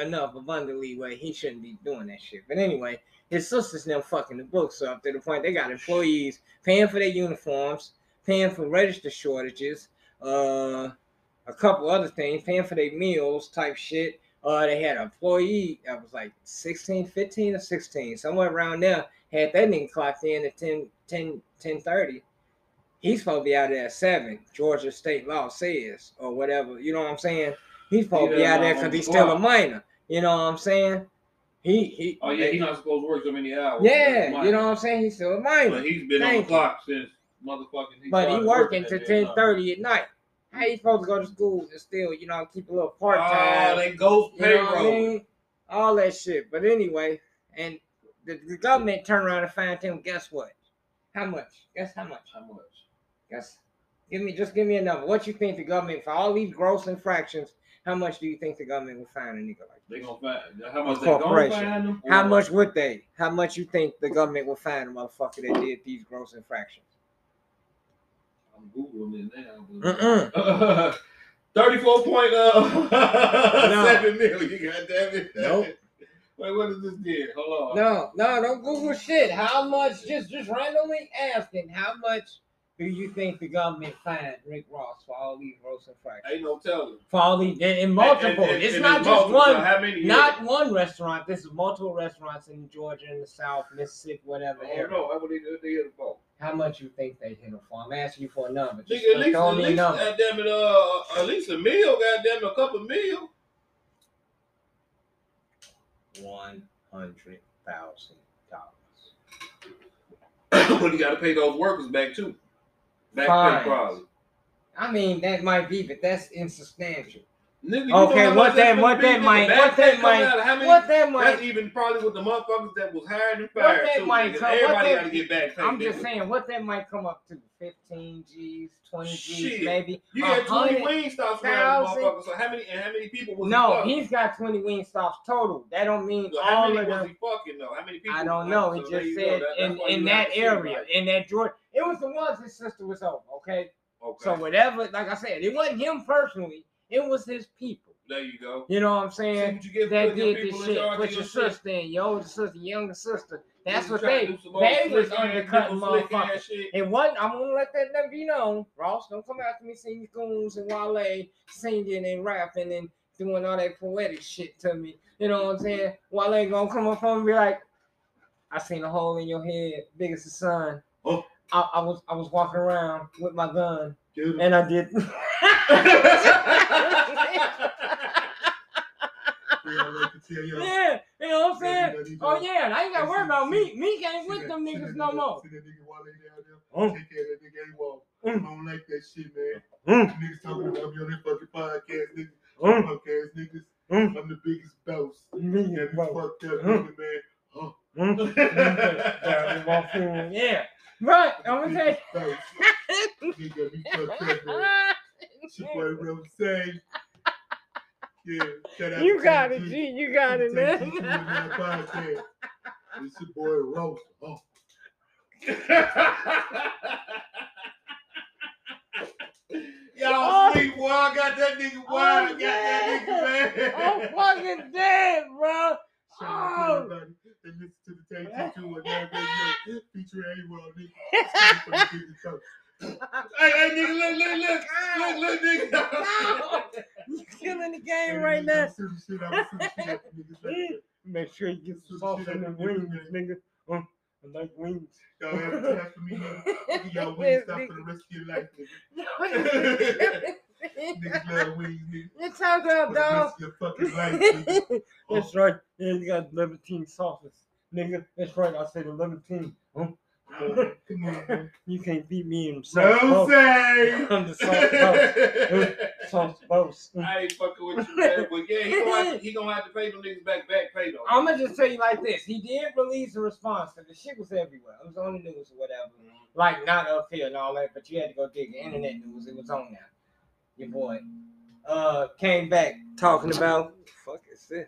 enough abundantly where he shouldn't be doing that shit. But anyway, his sisters now fucking the books up to the point they got employees paying for their uniforms, paying for register shortages, uh, a couple other things, paying for their meals type shit. Uh, they had an employee that was like 16, 15 or 16, somewhere around there. Had that nigga clocked in at 10, 10, 10 30. He's supposed to be out there at 7, Georgia state law says, or whatever. You know what I'm saying? He's supposed to be out there because he's still a minor. You know what I'm saying? He, he, Oh, yeah, he's not supposed to work so many hours. yeah, you know what I'm saying? He's still a minor. But he's been Thank on the clock since motherfucking. But he started working to ten thirty at night. How you supposed to go to school and still, you know, keep a little part time? Oh, they ghost what I payroll. mean? All that shit. But anyway, and the, the government turned around and found him. Guess what? How much? Guess how much? How much? Guess. Give me just give me a number. What you think the government for all these gross infractions? How much do you think the government will find a nigga like? They gonna find how much they gonna find them? How much would they? How much you think the government will find a motherfucker that did these gross infractions? I'm googling it now. Mm-mm. Thirty-four point uh, No. seven million. God damn it. Nope. Wait, what is this did? Hold on. No, no, don't Google shit. How much? Just, just randomly asking. How much do you think the government fined Rick Ross for all these gross infractions? Ain't no telling. For all these, in, multiple. And- and- it's not just multiple. one. How many? Not one restaurant. This is multiple restaurants in Georgia, in the South, Mississippi, whatever Oh area. no, how many they phone? How much you think they hit him for? I'm asking you for a number. Just at least, at me a least, number. goddamn it, uh, at least a meal, goddamn, a couple meal. One hundred thousand dollars. but you got to pay those workers back too. Back Fines. pay probably. I mean, that might be, but that's insubstantial. Nigga, Okay, what that- what that might- what that might- out of How many? What that might? That's even probably with the motherfuckers that was hired and What fired that too. might come- Everybody that- got to get back paid. I'm just saying, what that might come up to 15 G's, 20 G's, Shit. maybe. You had 20 hundred- wing stops around thousand. motherfuckers. So how many and how many people was No, he he's got 20 wing stops total. That don't mean So all of them. he fucking though? How many people? I don't know. He So just said That- in, in that have to see, area, in that Georgia. It was the ones his sister was over, okay? Okay. So whatever, like I said, it wasn't him personally. It was his people. there you go. You know what I'm saying? what That did this shit. Put your sister in, your older sister, younger sister. That's what they to do some old they was undercutting motherfuckers. It wasn't. I'm gonna let that never be known. Ross, don't come after me singing goons and Wale singing and rapping and doing all that poetic shit to me. You know what I'm saying? Wale gonna come up on me and be like, "I seen a hole in your head, big as the sun." Oh. I, I was I was walking around with my gun Dude. and I did. Yeah, you know what I'm saying? Yeah, Oh yeah, I ain't gotta worry about me. Me ain't with them niggas no more. See that nigga Wale down there? Mm. Take care of that nigga A-Wall. Mm. I don't like that shit, man. Mm. Niggas talking about me on that fucking podcast, niggas. Mm. Punk ass niggas. Mm. I'm the biggest boss. Me, Yeah, bro. fucked up, Mm. nigga, man. Huh. Mm. Yeah, right. I'm gonna say. Boss. Nigga, me fucked up, man. It's your boy Rose Say. Yeah, You got it, G. You got it, man. It's your boy Rose. Oh. Y'all oh. sleep, boy. I got that nigga, oh, boy. I got that nigga, I'm oh, fucking dead, bro. Shout out Oh. to everybody that listen to the Take Two Two and Nine featuring nigga. Stand for the biggest boss. Hey, hey, nigga, look, look, look, look, look, nigga. You killing the game right now. Shoot shit out, shoot the shit out the niggas like that. Make sure you get some sauce on out the the wings, nigga. Uh, I like wings. Y'all have time for me, y'all wings stop for the rest of your life, nigga. Niggas love wings, nigga. For about the dog? your fucking life, nigga. That's right. Yeah, you got Levantine sauces. Nigga, that's right. I said the Levantine. Huh? Come on, man. You can't beat me in sauce Rose boast. say. I'm the sauce boast. Sauce boast. I ain't fucking with you, man. But yeah, he gonna have to, he gonna have to pay them niggas back, back pay though. I'm gonna just tell you like this. He did release a response because the shit was everywhere. It was on the news or whatever. Like not up here and all that, but you had to go dig the internet news. It was on there. Your boy uh came back talking about fuck is this?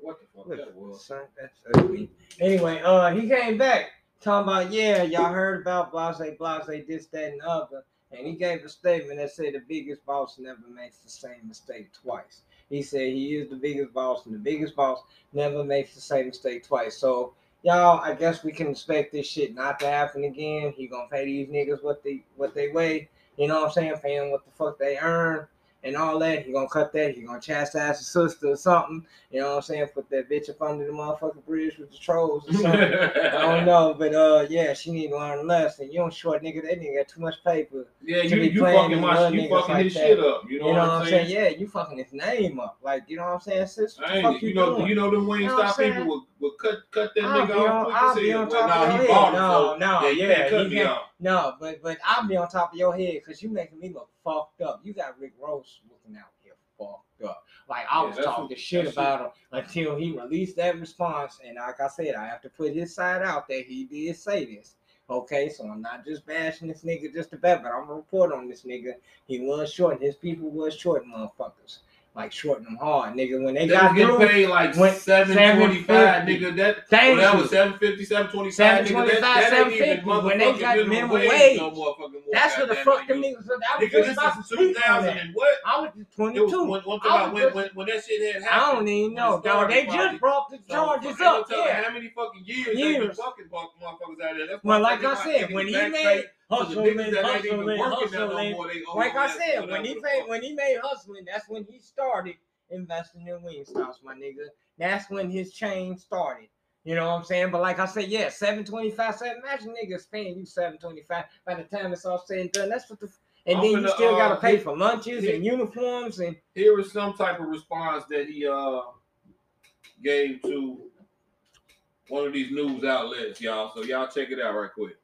What the fuck Look, that was? son, that's ugly. Anyway, uh, he came back talking about, yeah, y'all heard about blase, blase, this, that, and the other. And he gave a statement that said the biggest boss never makes the same mistake twice. He said he is the biggest boss, and the biggest boss never makes the same mistake twice. So, y'all, I guess we can expect this shit not to happen again. He gonna pay these niggas what they what they weigh. You know what I'm saying? Pay them what the fuck they earn and all that. He gonna cut that. He gonna chastise his sister or something. You know what I'm saying? Put that bitch up under the motherfucking bridge with the trolls or something. I don't know, but uh, yeah, she need to learn a lesson. You don't short nigga. That nigga got too much paper. Yeah, you, you fucking my you fucking like his that. shit up. You know, You know, what I'm saying? Yeah, you fucking his name up. Like, you know what I'm saying, sis? What the you, you know, doing? you know them Wing You know Stop people saying? will, will cut cut that I'll nigga off quick I'll be on Well, top nah, of he your bought head. No, no, yeah, yeah, cut me off. No, but but I'll be on top of your head because you making me look fucked up. You got Rick Ross looking out here fucked up. Like I Yeah, was talking what- shit about him until he released that response. And like I said, I have to put his side out that he did say this. Okay, so I'm not just bashing this nigga just bad, but I'm gonna report on this nigga. He was short. His people was short, motherfuckers. Like shorting them hard, nigga. When they, They got through, paid like seven twenty five, nigga. That oh, Thank well, that was seven fifty, seven twenty five, nigga. That, 725, that ain't even 750. When they got minimum wage, wage. no more. that's what the fuck them nigga. niggas. I was Nigga, just this about to is two thousand and what? I was just It was 22. when, when, I when, was when, just- when, when that shit had I don't even know, dog. They just brought the charges no up. Yeah. How many fucking years, Years. fucking fuck- motherfuckers out there? Well, like I said, when he made pay to the hustling, ain't even hustling, working now no hustling. more, they Like I said, when he paid, when he made hustling, that's when he started investing in wing stops, my nigga. That's when his chain started. You know what I'm saying? But like I said, yeah, 725, seven. Imagine niggas paying you 725 by the time it's all said and done. That's what the and I'm then you still gotta uh, pay hit- for lunches hit- and uniforms and Here is some type of response that he uh gave to one of these news outlets, y'all. So y'all check it out right quick.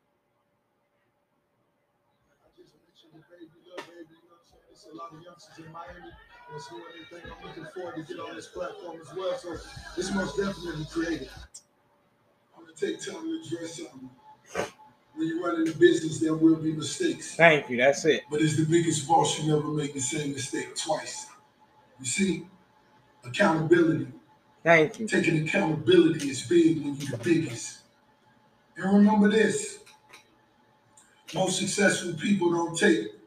There's a lot of youngsters in Miami. That's who they think I'm looking forward to get on this platform as well. So it's most definitely creative. I'm gonna take time to address something. When you run a business, there will be mistakes. thank you. That's it. But as the biggest boss, you never make the same mistake twice. You see, accountability, Thank you. taking accountability is big when you're the biggest. And remember this most successful people don't take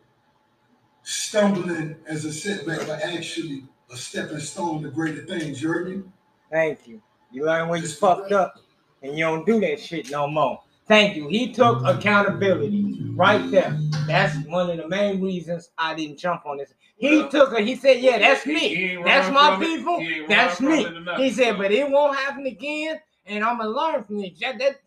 stumbling as a setback, but actually a stepping stone to greater things. You heard me? Thank you. You learn when you fucked up and you don't do that shit no more. Thank you. He took accountability right there. That's one of the main reasons I didn't jump on this. He Well, took it. He said, "Yeah, that's He- he me. That's my people. That's me." it or nothing, He said, "But it won't happen again, and I'm gonna learn from it." That, that- How do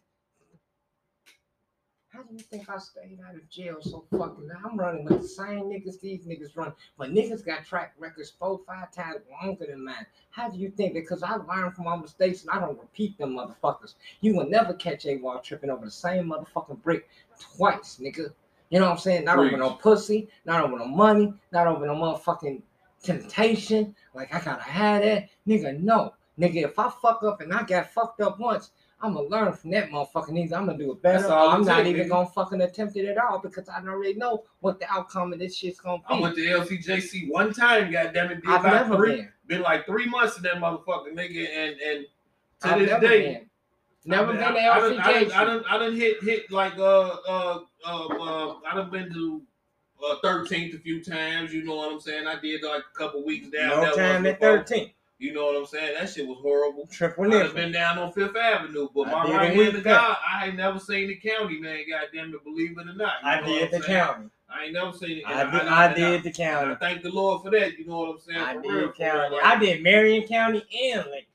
you think I stayed out of jail so fucking? I'm running with the same niggas these niggas run, but niggas got track records four, five times longer than mine. How do you think? Because I learned from my mistakes and I don't repeat them motherfuckers. You will never catch a wall tripping over the same motherfucking brick twice, nigga. You know what I'm saying? Not over no pussy, not over no money, not over no motherfucking temptation. Like I gotta have that, nigga. No, nigga. If I fuck up and I got fucked up once, I'm gonna learn from that motherfucking nigga. I'm gonna do it better. That's all I'm not even gonna fucking attempt it at all because I already know what the outcome of this shit's gonna be. I went to LCJC one time, goddamn it. I've never three, been. been like three months in that motherfucking nigga, and and to I've this day. Been. Never I mean, been to LCJC. I, didn't done, I done hit hit like uh uh uh, uh I done been to uh, 13th a few times. You know what I'm saying? I did like a couple weeks down. No time at 13th. You know what I'm saying? That shit was horrible. Triple I've been down on Fifth Avenue, but I my right hand to. God, I ain't never seen the county, man. Goddamn it, believe it or not. I did the saying? county. I ain't never seen it. I And did. and I did the county. I thank the Lord for that. You know what I'm saying? I For did real, real. county. Like, I did Marion County and Lake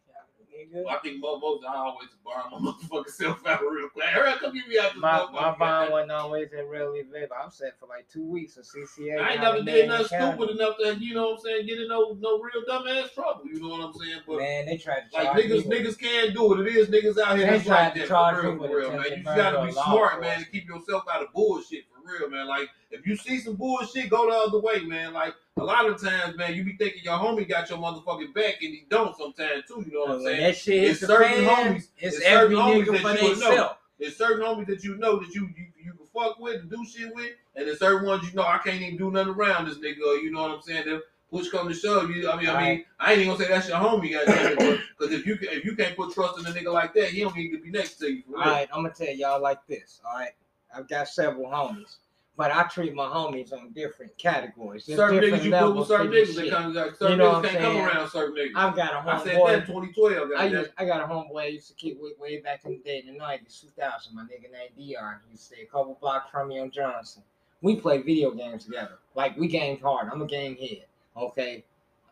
Nigga. I think most, most I always borrow my motherfucking self out real quick. Hurry up, come get me out this My, my bond wasn't always in really live. I'm set for like two weeks in CCA. I ain't never did nothing stupid enough to, you know what I'm saying, get in no no real dumbass trouble. You know what I'm saying? But Man, they tried to like niggas, me. niggas can't do it. It is niggas out here They tried like to that charge for real, for real, man. You gotta be smart, man, to keep yourself out of bullshit for real, man. Like if you see some bullshit, go the other way, man. Like a lot of times, man, you be thinking your homie got your motherfucking back, and he don't sometimes too. You know what I'm saying? that shit It's certain fan, homies- it's it's every certain homies nigga that for know. themselves. There's certain homies that you know that you you, you can fuck with and do shit with, and there's certain ones you know I can't even do nothing around this nigga. You know what I'm saying? If push come to shove, you I mean I mean I ain't even gonna say that's your homie, goddamn Because if you if you can't put trust in a nigga like that, he don't need to be next to you. All right, I'm gonna tell y'all like this. All right, I've got several homies, but I treat my homies on different categories. There's certain different niggas you cool with certain niggas that come like certain You know niggas can't come around certain niggas. I've got a I said that in homeboy. 2012, I used, I got a homeboy I used to keep way, way back in the day, in the 90s, 2000. My nigga named Dion. He used to stay a couple blocks from me on Johnson. We play video games together. Like, we game hard. I'm a game head, okay?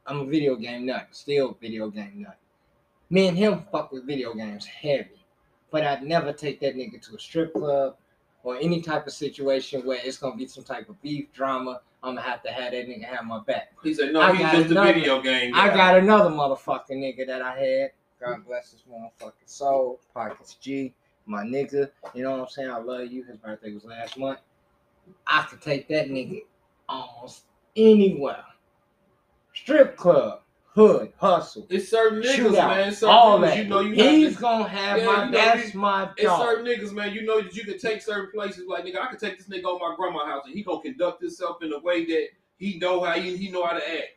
I'm a video game nut. Still video game nut. Me and him fuck with video games heavy. But I'd never take that nigga to a strip club or any type of situation where it's gonna be some type of beef drama. I'm gonna have to have that nigga have my back. He said, no, I he's just a another- video game I got another motherfucking nigga that I had. God bless his motherfucking soul. Pockets G, my nigga. You know what I'm saying? I love you. His birthday was last month. I could take that nigga almost anywhere. Strip club, hood, hustle. It's certain niggas, shootout, man. Certain all niggas, that. you know, you He's gonna have Yeah, my. you know, that's my It's certain niggas, man. You know that you can take certain places. Like nigga, I could take this nigga on my grandma's house, and he gonna conduct himself in a way that he know how he, he know how to act.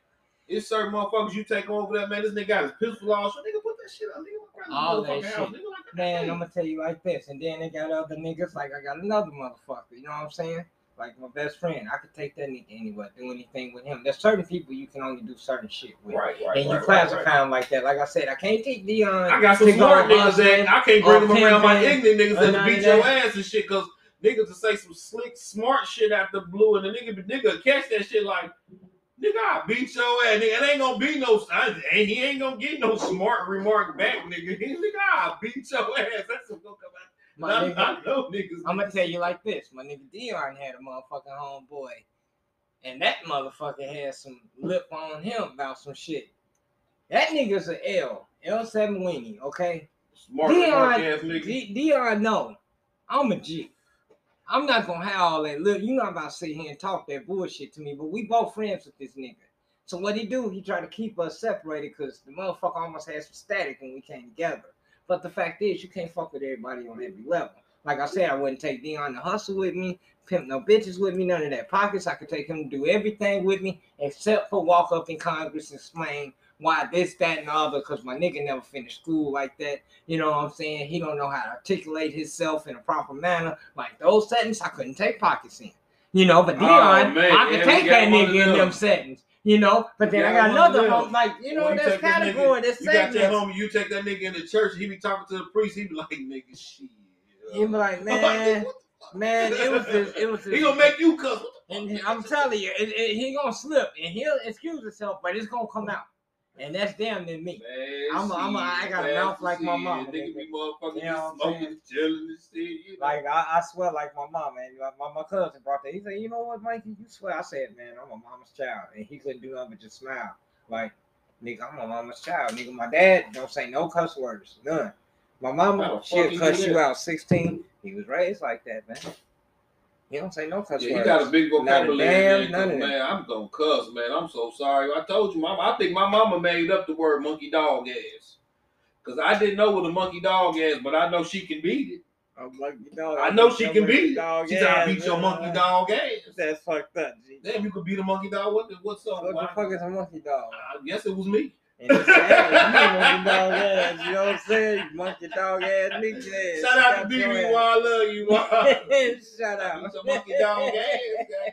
It's certain motherfuckers you take over that man. This nigga got his pistol all shit. Nigga, put that shit on. Nigga, All that shit. house. Nigga, like, Man, hey. I'm gonna tell you like this, and then they got other niggas. Like I got another motherfucker. You know what I'm saying? Like my best friend, I could take that nigga anywhere, do anything with him. There's certain people you can only do certain shit with. Right, right, and you right, classify right, them like that. Like I said, I can't take Dion. I got some smart niggas that I can't bring them around my ignorant niggas that beat your ass and shit. Cause niggas to say some slick, smart shit the blue, and the nigga, nigga catch that shit like. Nigga, I beat your ass. Nigga, it ain't gonna be no. I, ain't- he ain't gonna get no smart remark back, nigga. Nigga, I beat your ass. That's what's gonna come out. My I, nigga, I know niggas. I'm gonna tell you like this. My nigga Dion had a motherfucking homeboy, and that motherfucker had some lip on him about some shit. That nigga's a L, L7 Winnie, okay? smart Dion- nigga. D- Dion, no, I'm a G. I'm not gonna have all that. Look, you not about to sit here and talk that bullshit to me, but we both friends with this nigga. So what he do? He try to keep us separated because the motherfucker almost had some static when we came together. But the fact is, you can't fuck with everybody on every level. Like I said, I wouldn't take Dion to hustle with me, pimp no bitches with me, none of that pockets. I could take him to do everything with me except for walk up in Congress and explain why this, that, and the other. Because my nigga never finished school like that. You know what I'm saying? He don't know how to articulate himself in a proper manner. Like those settings, I couldn't take pockets in. You know, but Oh, Dion, man, I could yeah, take that nigga in them them. settings. You know, but then You I got got one of another home, like you know, When that's take this nigga- category, that's You got your homie, you take that nigga in the church, he be talking to the priest, he be like, nigga, shit. He be like, man, man, it was just, it was just, He gonna make you cuss. And? I'm telling you, it, it- he gonna slip and he'll excuse himself, but it's gonna come oh. out. And that's damn near me. Man, I'm a- I'm a- I got a mouth like my shit, mama, Nigga nigga. be motherfucking You know smoking, chilling and shit. You know? Like I, I swear, like my mom, man. Like, my, my cousin brought that. He said, "You know what, Mikey? You swear?" I said, "Man, I'm a mama's child," and he couldn't do nothing but just smile. Like, nigga, I'm a mama's child. Nigga, my dad don't say no cuss words, none. My mama, she'll cuss you out 16. He was raised like that, man. He don't say no cuss Yeah, he words. got a big vocabulary, damn, man. of man, I'm gonna cuss, man. I'm so sorry. I told you, mama. I think my mama made up the word monkey dog ass. Cause I didn't know what a monkey dog is, but I know she can beat it. Know, I know she can beat it. dog She said, "I ass, beat your monkey dog ass." That's fucked up, G. Damn, you could beat a monkey dog. What? What's up? What the fuck is a monkey dog? I guess it was me. And you monkey dog ass, you know what I'm saying? You monkey dog ass, nigga ass. Shout out to BB while I love you, man. Shout out. your monkey dog ass.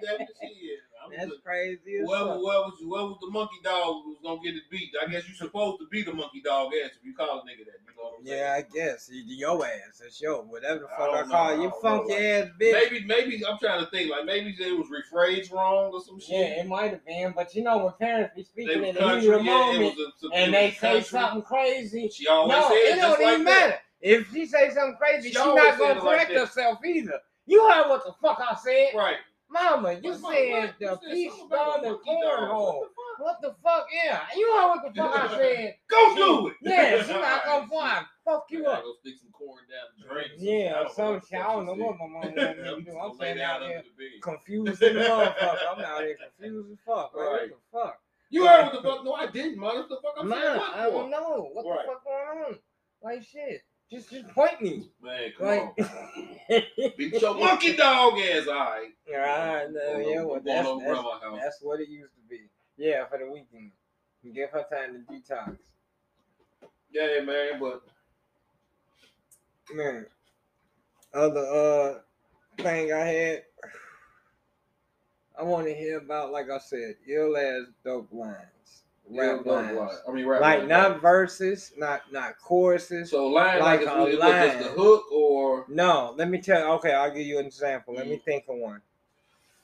Goddamn it, shit. I'm That's just- crazy as Whoever, whoever, whoever was the monkey dog was gonna get it beat. I guess you supposed to beat a monkey dog ass if you call a nigga that. You know what I'm saying? Yeah, I guess. Your ass. That's your whatever the fuck I, don't know, call I you. funky know, ass bitch. Maybe, maybe I'm trying to think. Like maybe it was rephrased wrong or some shit. Yeah, it might have been, but you know when parents be speaking was in the country, heat of the moment a- some- and they was say something crazy, She always no, said it just don't like even that. matter. If she say something crazy, She she, not gonna it like correct herself either. You heard what the fuck I said, Right. Mama? You What, what, said what? the You said peach something about stone a and monkey dog. cornhole. What the fuck? What? Yeah, you heard what the fuck I said. Go do it. Yeah, she not gonna fly. Fuck you I up. Go stick some corn down the drain. Yeah, I some don't know shit. I don't know the what fuck my mama she wanted said. me to do. I'm gonna saying out here under the confused in the motherfucker. I'm out here confused as fuck. Like, Right. what the fuck? You heard what the fuck? No, I didn't, man. What the fuck I'm Man, saying? What I don't know. What Right. the fuck going on? Like shit. Just just point me. Man, come Like on. Beat your monkey dog ass, all right. Alright, no, yeah, well that's, that's, that's what it used to be. Yeah, for the weekend. Give her time to detox. Yeah, man, but Man. Other uh thing I had I want to hear about, like I said, ill ass dope lines. Rap lines. line. I mean, rap Like line. not verses, not not choruses. So line like like, what, just the hook or No, let me tell you. okay, I'll give you an example. Let Mm. me think of one.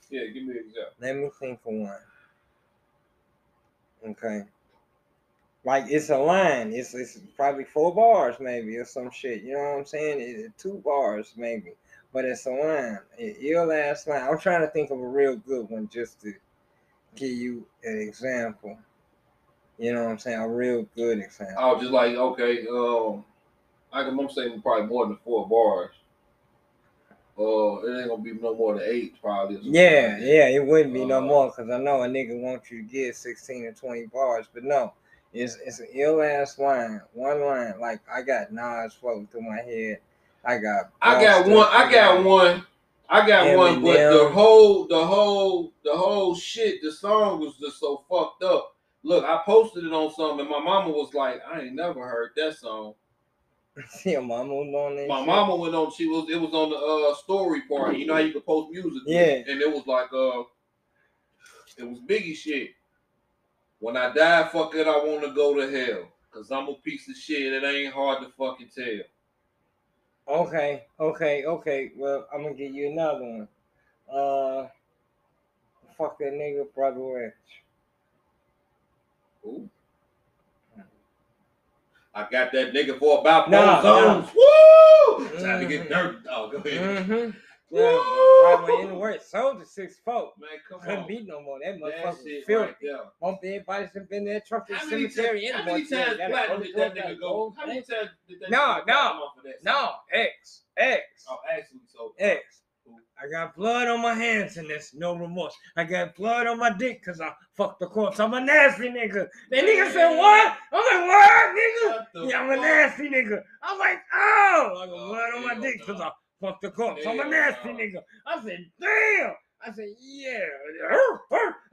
yeah, give me an example. Let me think of one. Okay. Like it's a line. It's it's probably four bars maybe or some shit. You know what I'm saying? It, two bars maybe. But it's a line. It, your last line. I'm trying to think of a real good one just to give you an example. You know what I'm saying? A real good example. I was just like, okay, um, I can, I'm saying probably more than four bars. Uh, it ain't gonna be no more than eight, probably. Yeah, yeah, it wouldn't be no Uh, more because I know a nigga wants you to get 16 or 20 bars, but no, it's it's an ill ass line, one line. Like I got Nas floating through my head. I got. I got one. I got one. I got one, but the Eminem. whole, the whole, the whole shit. The song was just so fucked up. Look, I posted it on something, and my mama was like, "I ain't never heard that song." Your mama was on that. My shit? mama went on. She was. It was on the uh, story part. You know how you can post music. Yeah. And it was like uh, it was Biggie shit. When I die, fuck it, I want to go to hell. Cause I'm a piece of shit. It ain't hard to fucking tell. Okay, okay, okay. Well, I'm gonna give you another one. Uh, fuck that nigga, brother Rich. Ooh. I got that nigga for about nah. zones. Woo! Trying to get dirt. Oh, go ahead. Mm-hmm. Woo! Yeah, right way in the word. Soldier six foot. Man, come Couldn't on. beat no more. That motherfucker shit filthy. right there. Bumped everybody that's been there, the How many, cemetery. and how many times got a platinum did that nigga go? How many times did that No, no, platinum off of that No. X, X, Oh, actually, so X. I got blood on my hands and there's no remorse. I got blood on my dick because I fucked the corpse. I'm a nasty nigga. That nigga said, what? I'm like, what, nigga? Yeah, I'm a nasty nigga. I'm like, oh, I got Oh, blood on my dick because. I fucked the corpse. I'm a nasty nigga. I said, damn. I said, yeah.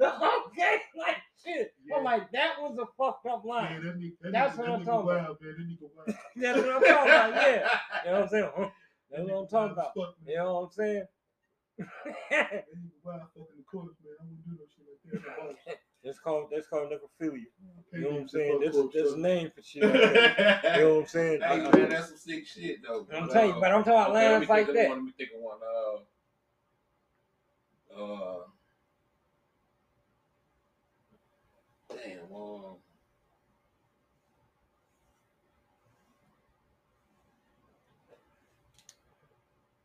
okay, like shit. I'm like, that was a fucked up line. that that That's what I'm talking about. wild, man. That. That's what I'm talking about, yeah. You know what I'm saying? That's what I'm talking about. wild as fuck, man. You know what I'm saying? That nigga wild fucking the corpse, man. I wouldn't do no shit like that. I'm about- That's called that's called necrophilia. You know what I'm saying? That's, that's a name for shit. Like. You know what I'm saying? Hey man, that's some sick shit though. I'm But, telling you, but I'm talking about okay, lines like that. One, let me think of one. Uh, uh, damn. Um,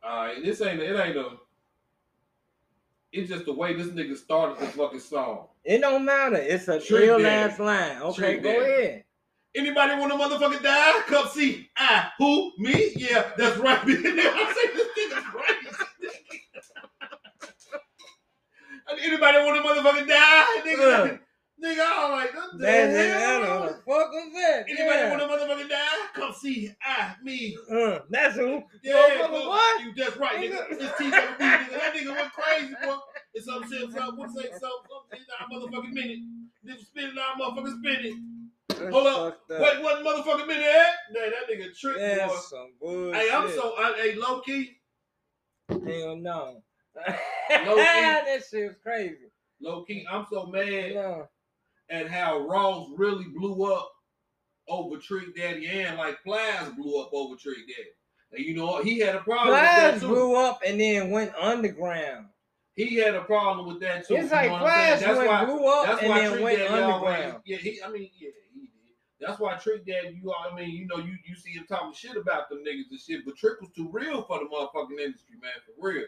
Alright, this ain't it ain't a. It's just the way this nigga started the fucking song. It don't matter. It's a Trick real ass line. Okay, Trick go Daddy. ahead. Anybody want to motherfucking die? Come see. I who me? Yeah, that's right. I say this nigga's crazy. Anybody want to motherfucking die? Nigga, Uh. Nigga, I'm like, what the That nigga, I don't. Fuck was that? Anybody yeah. want to motherfucking die? Come see. I me. Uh, that's who. Yeah, look, what? You that's right, nigga. It's T nigga. That nigga went crazy, boy. It's some shit, some what say, some some nine motherfucking minute. Nigga spin it, nine motherfucking spin it. That's Hold up. up. Wait, what motherfucking minute at? Man, that nigga trick, boy. That's some bullshit. Hey, I'm so I, hey low key, Hell no. Low-key. that shit was crazy. low key. I'm so mad No. At how Ross really blew up over Trick Daddy and like Plies blew up over Trick Daddy. And you know he had a problem with that too. blew up and then went underground. He had a problem with that too. It's like know what I'm saying? Flash That's went why. blew up That's and why then Trick went Daddy underground. always. Yeah, he. I mean, yeah, he did. That's why Trick Daddy. You. I mean, you know, you you see him talking shit about them niggas and shit, but Trick was too real for the motherfucking industry, man, for real.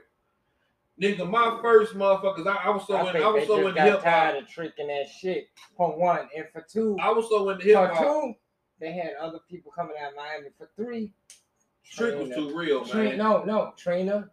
Nigga, my first motherfuckers, I, I was so I in, I was so in hip hop. tired of tricking that shit. For one, and for two, I was so in hip hop. for two, they had other people coming out of Miami. For three, Trick was too real, man. no, no, Trina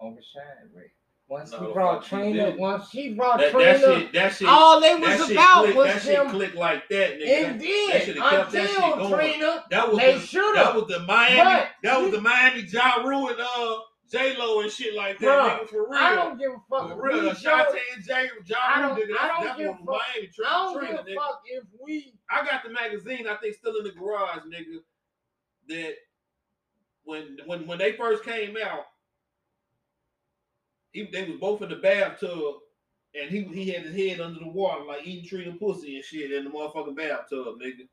overshine Ray. Once No, he brought she Trina, once she brought That, Trina, that shit, that shit, all they was that about click, was that shit them. click like that, nigga. It That did should've kept that shit until. Trina. That was They the, should that was the Miami, But that was the Miami Ja Rule and uh J Lo and shit like that, Bruh, nigga, for real. I don't give a fuck. for real, Ashanti and J I Rule, don't- nigga. I That's, don't that's give one a fuck. Miami I don't give a nigga. fuck if we. I got the magazine. I think still in the garage, nigga. That when when when they first came out, he they was both in the bathtub, and he he had his head under the water like eating Trina pussy and shit in the motherfucking bathtub, nigga.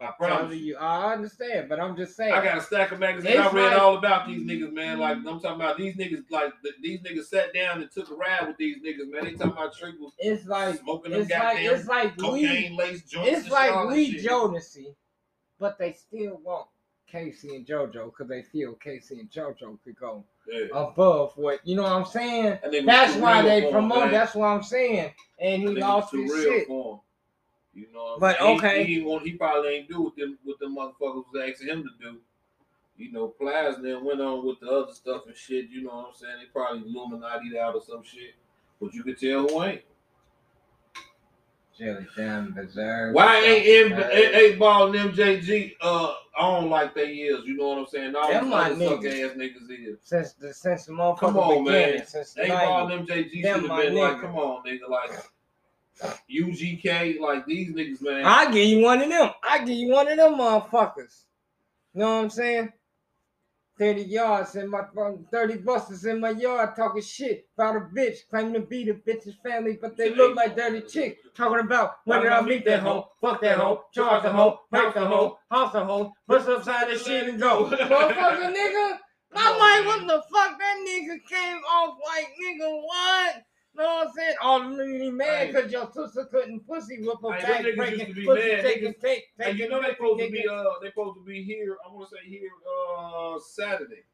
I promise you. you, I understand, but I'm just saying. I got a stack of magazines. I read like- all about these niggas, man. Like mm-hmm. I'm talking about these niggas. Like th- these niggas sat down and took a ride with these niggas, man. They talking about Trick was it's like smoking them it's like goddamn it's like cocaine laced joints. it's like we shit. But they still want K-Ci and JoJo because they feel K-Ci and JoJo could go Yeah. above what you know what I'm saying. That That's why they promote. That's what I'm saying. And he lost his shit. You know, what I'm But saying? okay. he, he, didn't he probably ain't do what them what them motherfuckers was asking him to do. You know, Plies then went on with the other stuff and shit. You know what I'm saying? They probably Illuminati out or some shit, but you could tell who ain't. Jelly damn berserk. Why ain't M- Berserk. A- eight ball and MJG uh on like they is? You know what I'm saying? All Them these my other suck ass niggas is. since the since the motherfucker Come on, beginning, man. since the Eight ball and MJG should have my been like, come on, nigga, like UGK, like these niggas, man. I give you one of them. I give you one of them motherfuckers. You know what I'm saying? 30 yards in my 30 busters in my yard talking shit about a bitch, claiming to be the bitch's family, but they look like dirty chicks. Talking about when did I meet that hoe, fuck that hoe, charge the hoe, break the hoe, house the hoe, bust upside the shit and go. Motherfucker nigga, I'm like, what the fuck? That nigga came off like, nigga, what? Know what I'm saying? Oh, really mad because your sister couldn't pussy whip her back, breaking, used to be pussy mad. taking, take, Hey, taking, you know they supposed to be uh they supposed to be here. I want to say here uh Saturday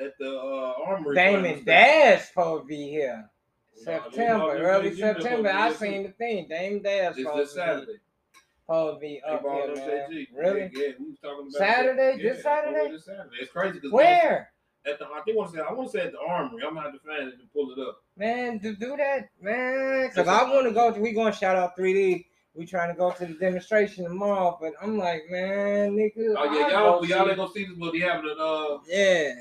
at the uh armory. Damon. Dash supposed to be here. You September, know, early September. I you seen the thing. Damon Dash supposed to be, Saturday. supposed to be up here, man. Really? Yeah, we was talking about Saturday? This Saturday? This Saturday. It's crazy because Where? At the I think want to say I want to say at the armory. I'm gonna have to find it and pull it up. Man, to do that, man. Cause I want to go. We gonna shout out 3D. We trying to go to the demonstration tomorrow, but I'm like, man, nigga. Oh yeah, y'all y'all ain't gonna see this, but they having a uh, Yeah,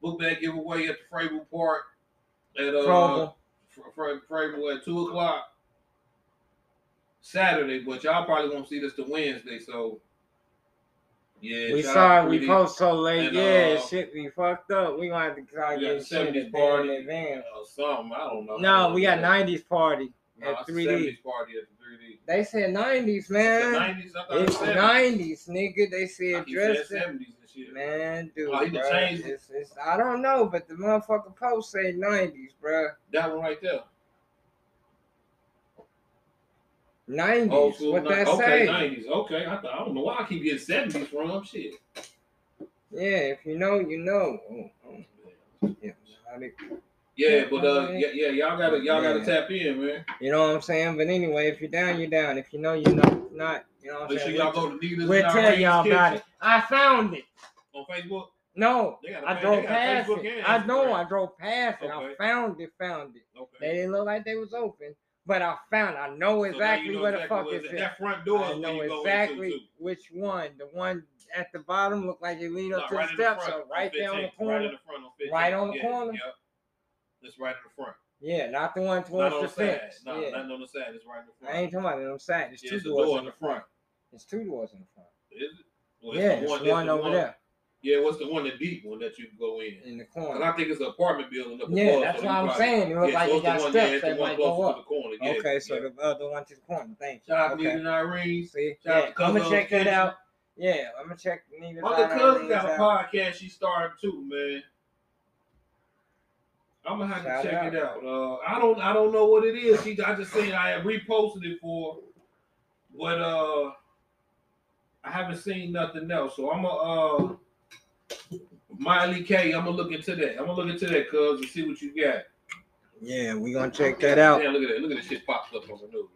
book bag giveaway at the Frable Park at uh Frobel. Fr- Fr- Frable at two o'clock Saturday. But y'all probably won't see this to Wednesday, so yeah. We sorry we post so late. And, yeah, uh, shit, we fucked up. We gonna have to try to get shit 70s a day in party. advance. Uh, something I don't know. No, we got 90s party No, at 3D. 70s party at the 3D. They said 90s, It's the man. 90s. I thought it It's was 70s. 90s, nigga. They said dress 70s and shit. Man, dude, Oh, he done bruh, changed it's, it's, I don't know, but the motherfucker post say 90s, bruh. That one right there. 90s. Old school. what that okay, say? 90s. Okay, I, thought, I don't know why I keep getting 70s from shit. Yeah, if you know, you know. Oh, oh. Yeah, Yeah, but uh, yeah, yeah, y'all gotta y'all gotta tap in, man. You know what I'm saying? But anyway, if you're down, you're down. If you know, you know. If not, you know what I'm Make sure saying? y'all go to Nita's We'll tell y'all about it. I found it. on Facebook. No, I got a I drove past it. I know I drove past it. I found it, found it. Okay. They didn't look like they was open, but I found. I know So exactly you know where the fuck it's it's at. That front door I is know exactly which one. The one at the bottom looked like it lead up to right the steps, so right there on the 15th, Right corner. the front on Right on the yeah, corner? Yep. It's right in the front. Yeah, not the one Not towards on the fence. No, yeah. nothing on the side. It's right in the front. I ain't talking about it on the side. There's Yeah, two it's doors door in the front. front. There's two doors in the front. Is it? Well, yeah, the it's that's one the over there Yeah, what's the one, the deep one that you can go in? in the corner. I think it's an apartment building up Yeah, above, that's so what I'm probably- saying. It look yeah, like so it got one, steps yeah, that the might go to up. the corner. Yeah, okay, so yeah. the other one to the corner. Thank you. Shout out to okay. Irene. See, Shout out yeah, to I'm gonna check that Kitchen. out. Yeah, I'm gonna check Nita's Mother out, cousin got a podcast she started too, man. I'm gonna have Shout to check out. it out. Uh, I don't, I don't know what it is. She, I just seen I had reposted it for, but uh, I haven't seen nothing else. So I'm gonna uh, Miley K. I'm gonna look into that. I'm gonna look into that, cuz, and see what you got. Yeah, we gonna check that out. Yeah, look at that. Look at this shit popped up on the news.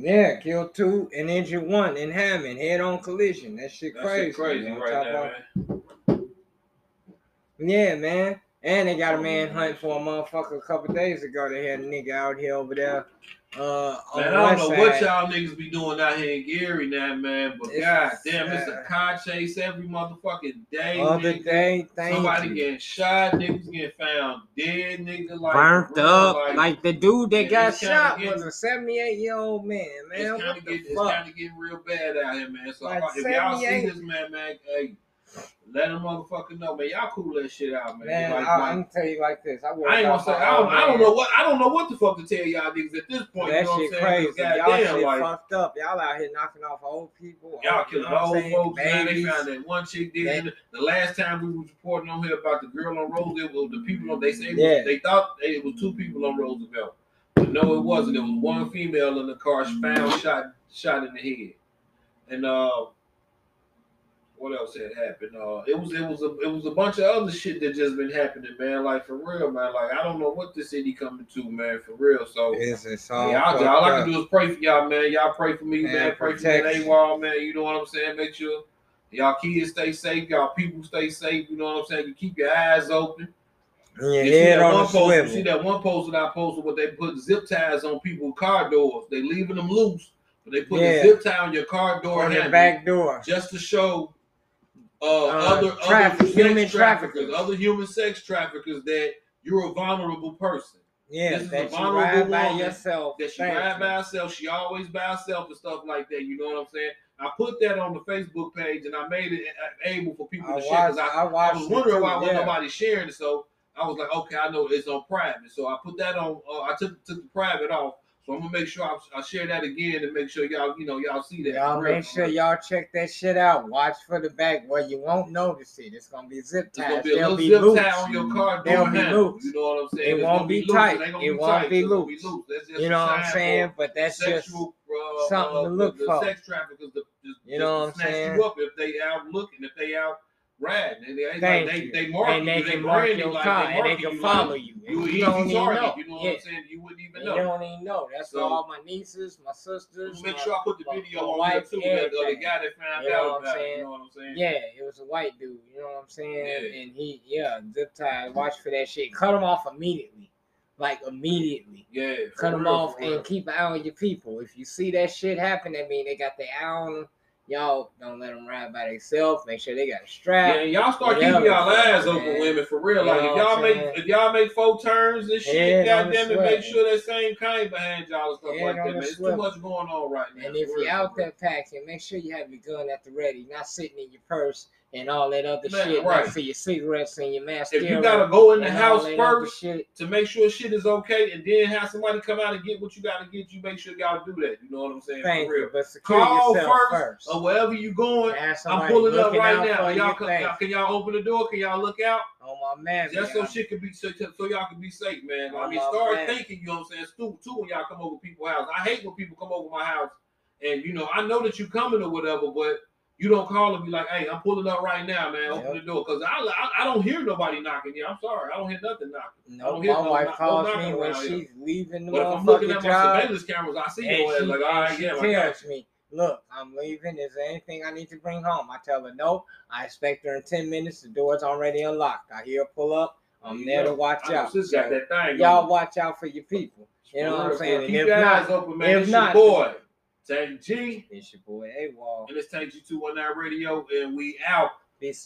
Yeah, killed two and injured one in Hammond, head on collision. That shit That crazy. shit crazy right now, man. Yeah, man. And they got a man hunt for a motherfucker a couple days ago. They had a nigga out here over there. Uh, Man, I don't know what y'all niggas be doing out here in Gary now, man. But It's god damn, it's a car chase every motherfucking day. Other nigga. day, thank Somebody you. getting shot, niggas getting found dead, nigga. Like Burnt real, up. Like, the dude that got shot getting- was a 78 year old man, man. it's kind of getting, it's fuck? kind of getting real bad out here, man. So Like if y'all see this, man, man, hey, let a motherfucker know, man. Y'all cool that shit out, man. Man, like, I, like, I'm tell you like this. I, I ain't gonna say I don't, I don't know what I don't know what the fuck to tell y'all niggas at this point. That you know shit what I'm saying? crazy. Y'all Goddamn, shit like fucked up. Y'all out here knocking off old people. Y'all killing know what I'm old saying? folks. Now they found that one chick did. The last time we was reporting on here about the girl on Roosevelt, the people on they say Yeah. they thought it was two people on Roosevelt, but no, it wasn't. It was one female in the car found shot shot in the head, and uh, what else had happened? Uh, it was it was a it was a bunch of other shit that just been happening, man. Like for real, man. Like I don't know what the city coming to, man. For real, so. It's, it's all Yeah, all, all I can do is pray for y'all, man. Y'all pray for me, Man, man. Pray for me protect. AWOL, man. You know what I'm saying? Make sure y'all kids stay safe, y'all people stay safe. You know what I'm saying? You keep your eyes open. And your You see head that on the post? You see that one post that I posted where they put zip ties on people's car doors. They leaving them loose, but they put Yeah. a zip tie on your car door On handle back door. just to show uh, Uh, other traffic- other human sex traffickers, other human sex traffickers that you're a vulnerable person. Yeah, This is a that vulnerable by yourself. that she ride by herself. She always by herself and stuff like that. You know what I'm saying? I put that on the Facebook page and I made it able for people I to share because watched, I, I I was wondering why yeah. nobody sharing it. So I was like, okay, I know it's on private. So I put that on. Uh, I took took the private off. So I'm gonna make sure I, I share that again and make sure y'all you know y'all see that. Y'all make sure y'all check that shit out. Watch for the back where you won't notice it. It's gonna be zip gonna ties. be a They'll little be zip loose. tie on your car door be loose. You know what I'm saying? It It's won't be tight. It be won't tight. be loose. loose. That's just You know what I'm saying? But that's just uh, something uh, to look the, for. The sex traffickers, the, the, You know what I'm saying? you up if they out looking, if they out and they, Thank like they, you. they mark and you, they they can mark you your like car and they can you follow like you. you, And you don't even target. know. You know yeah. what I'm saying? You wouldn't even know. You don't even know. That's So- all my nieces, my sisters. Make my- sure I put the video on wife, too. That, the guy that found You know out about it. You know what I'm saying? Yeah, it was a white dude. You know what I'm saying? Yeah. And he, yeah, zip tie. Watch for that shit. Cut him off immediately, like immediately. Yeah. Cut them real, off and keep an eye on your people. If you see that shit happen, that mean they got their eye on them. Y'all don't let them ride by themselves. Make sure they got a strap. Yeah, and y'all start Whatever, keeping y'all eyes man. open, women, for real. Like if y'all make if y'all make four turns and shit, goddamn it, make sure that same kind behind y'all and stuff Head like that, man. It's too much going on right now. And if you're out there packing, make sure you have your gun at the ready, not sitting in your purse and all that other Man, shit right. next to your cigarettes and your mask. If you gotta go in the house first shit. to make sure shit is okay, and then have somebody come out and get what you gotta get, you make sure y'all do that. You know what I'm saying? Thank for real. you, but Call yourself first, first. or wherever you going. I'm pulling up right now. Y'all can, y'all, can y'all open the door? Can y'all look out? Oh my man, Just so shit can be so, so y'all can be safe, man. I mean, start man. thinking. You know what I'm saying? Stupid too when y'all come over people's house. I hate when people come over my house, and you know I know that you coming or whatever, but You don't call and be like, "Hey, I'm pulling up right now, man. Open Yep. the door," because I, I I don't hear nobody knocking. Yeah, I'm sorry, I don't hear nothing knocking. No, don't hear my no wife knock- no calls me when around here. she's leaving the But if I'm looking at my job. surveillance cameras, I see your ass she, like, all she yeah, tells me, look, I'm leaving. Is there anything I need to bring home? I tell her no. I expect her in 10 minutes. The door's already unlocked. I hear her pull up. I'm you there to watch I out. got that thing. y'all watch out for your people. You know what I'm saying? Keep if your eyes open, man. if not- boy, Tank G, it's your boy A-Wall. and it's Tank G219 Radio, and we out. Peace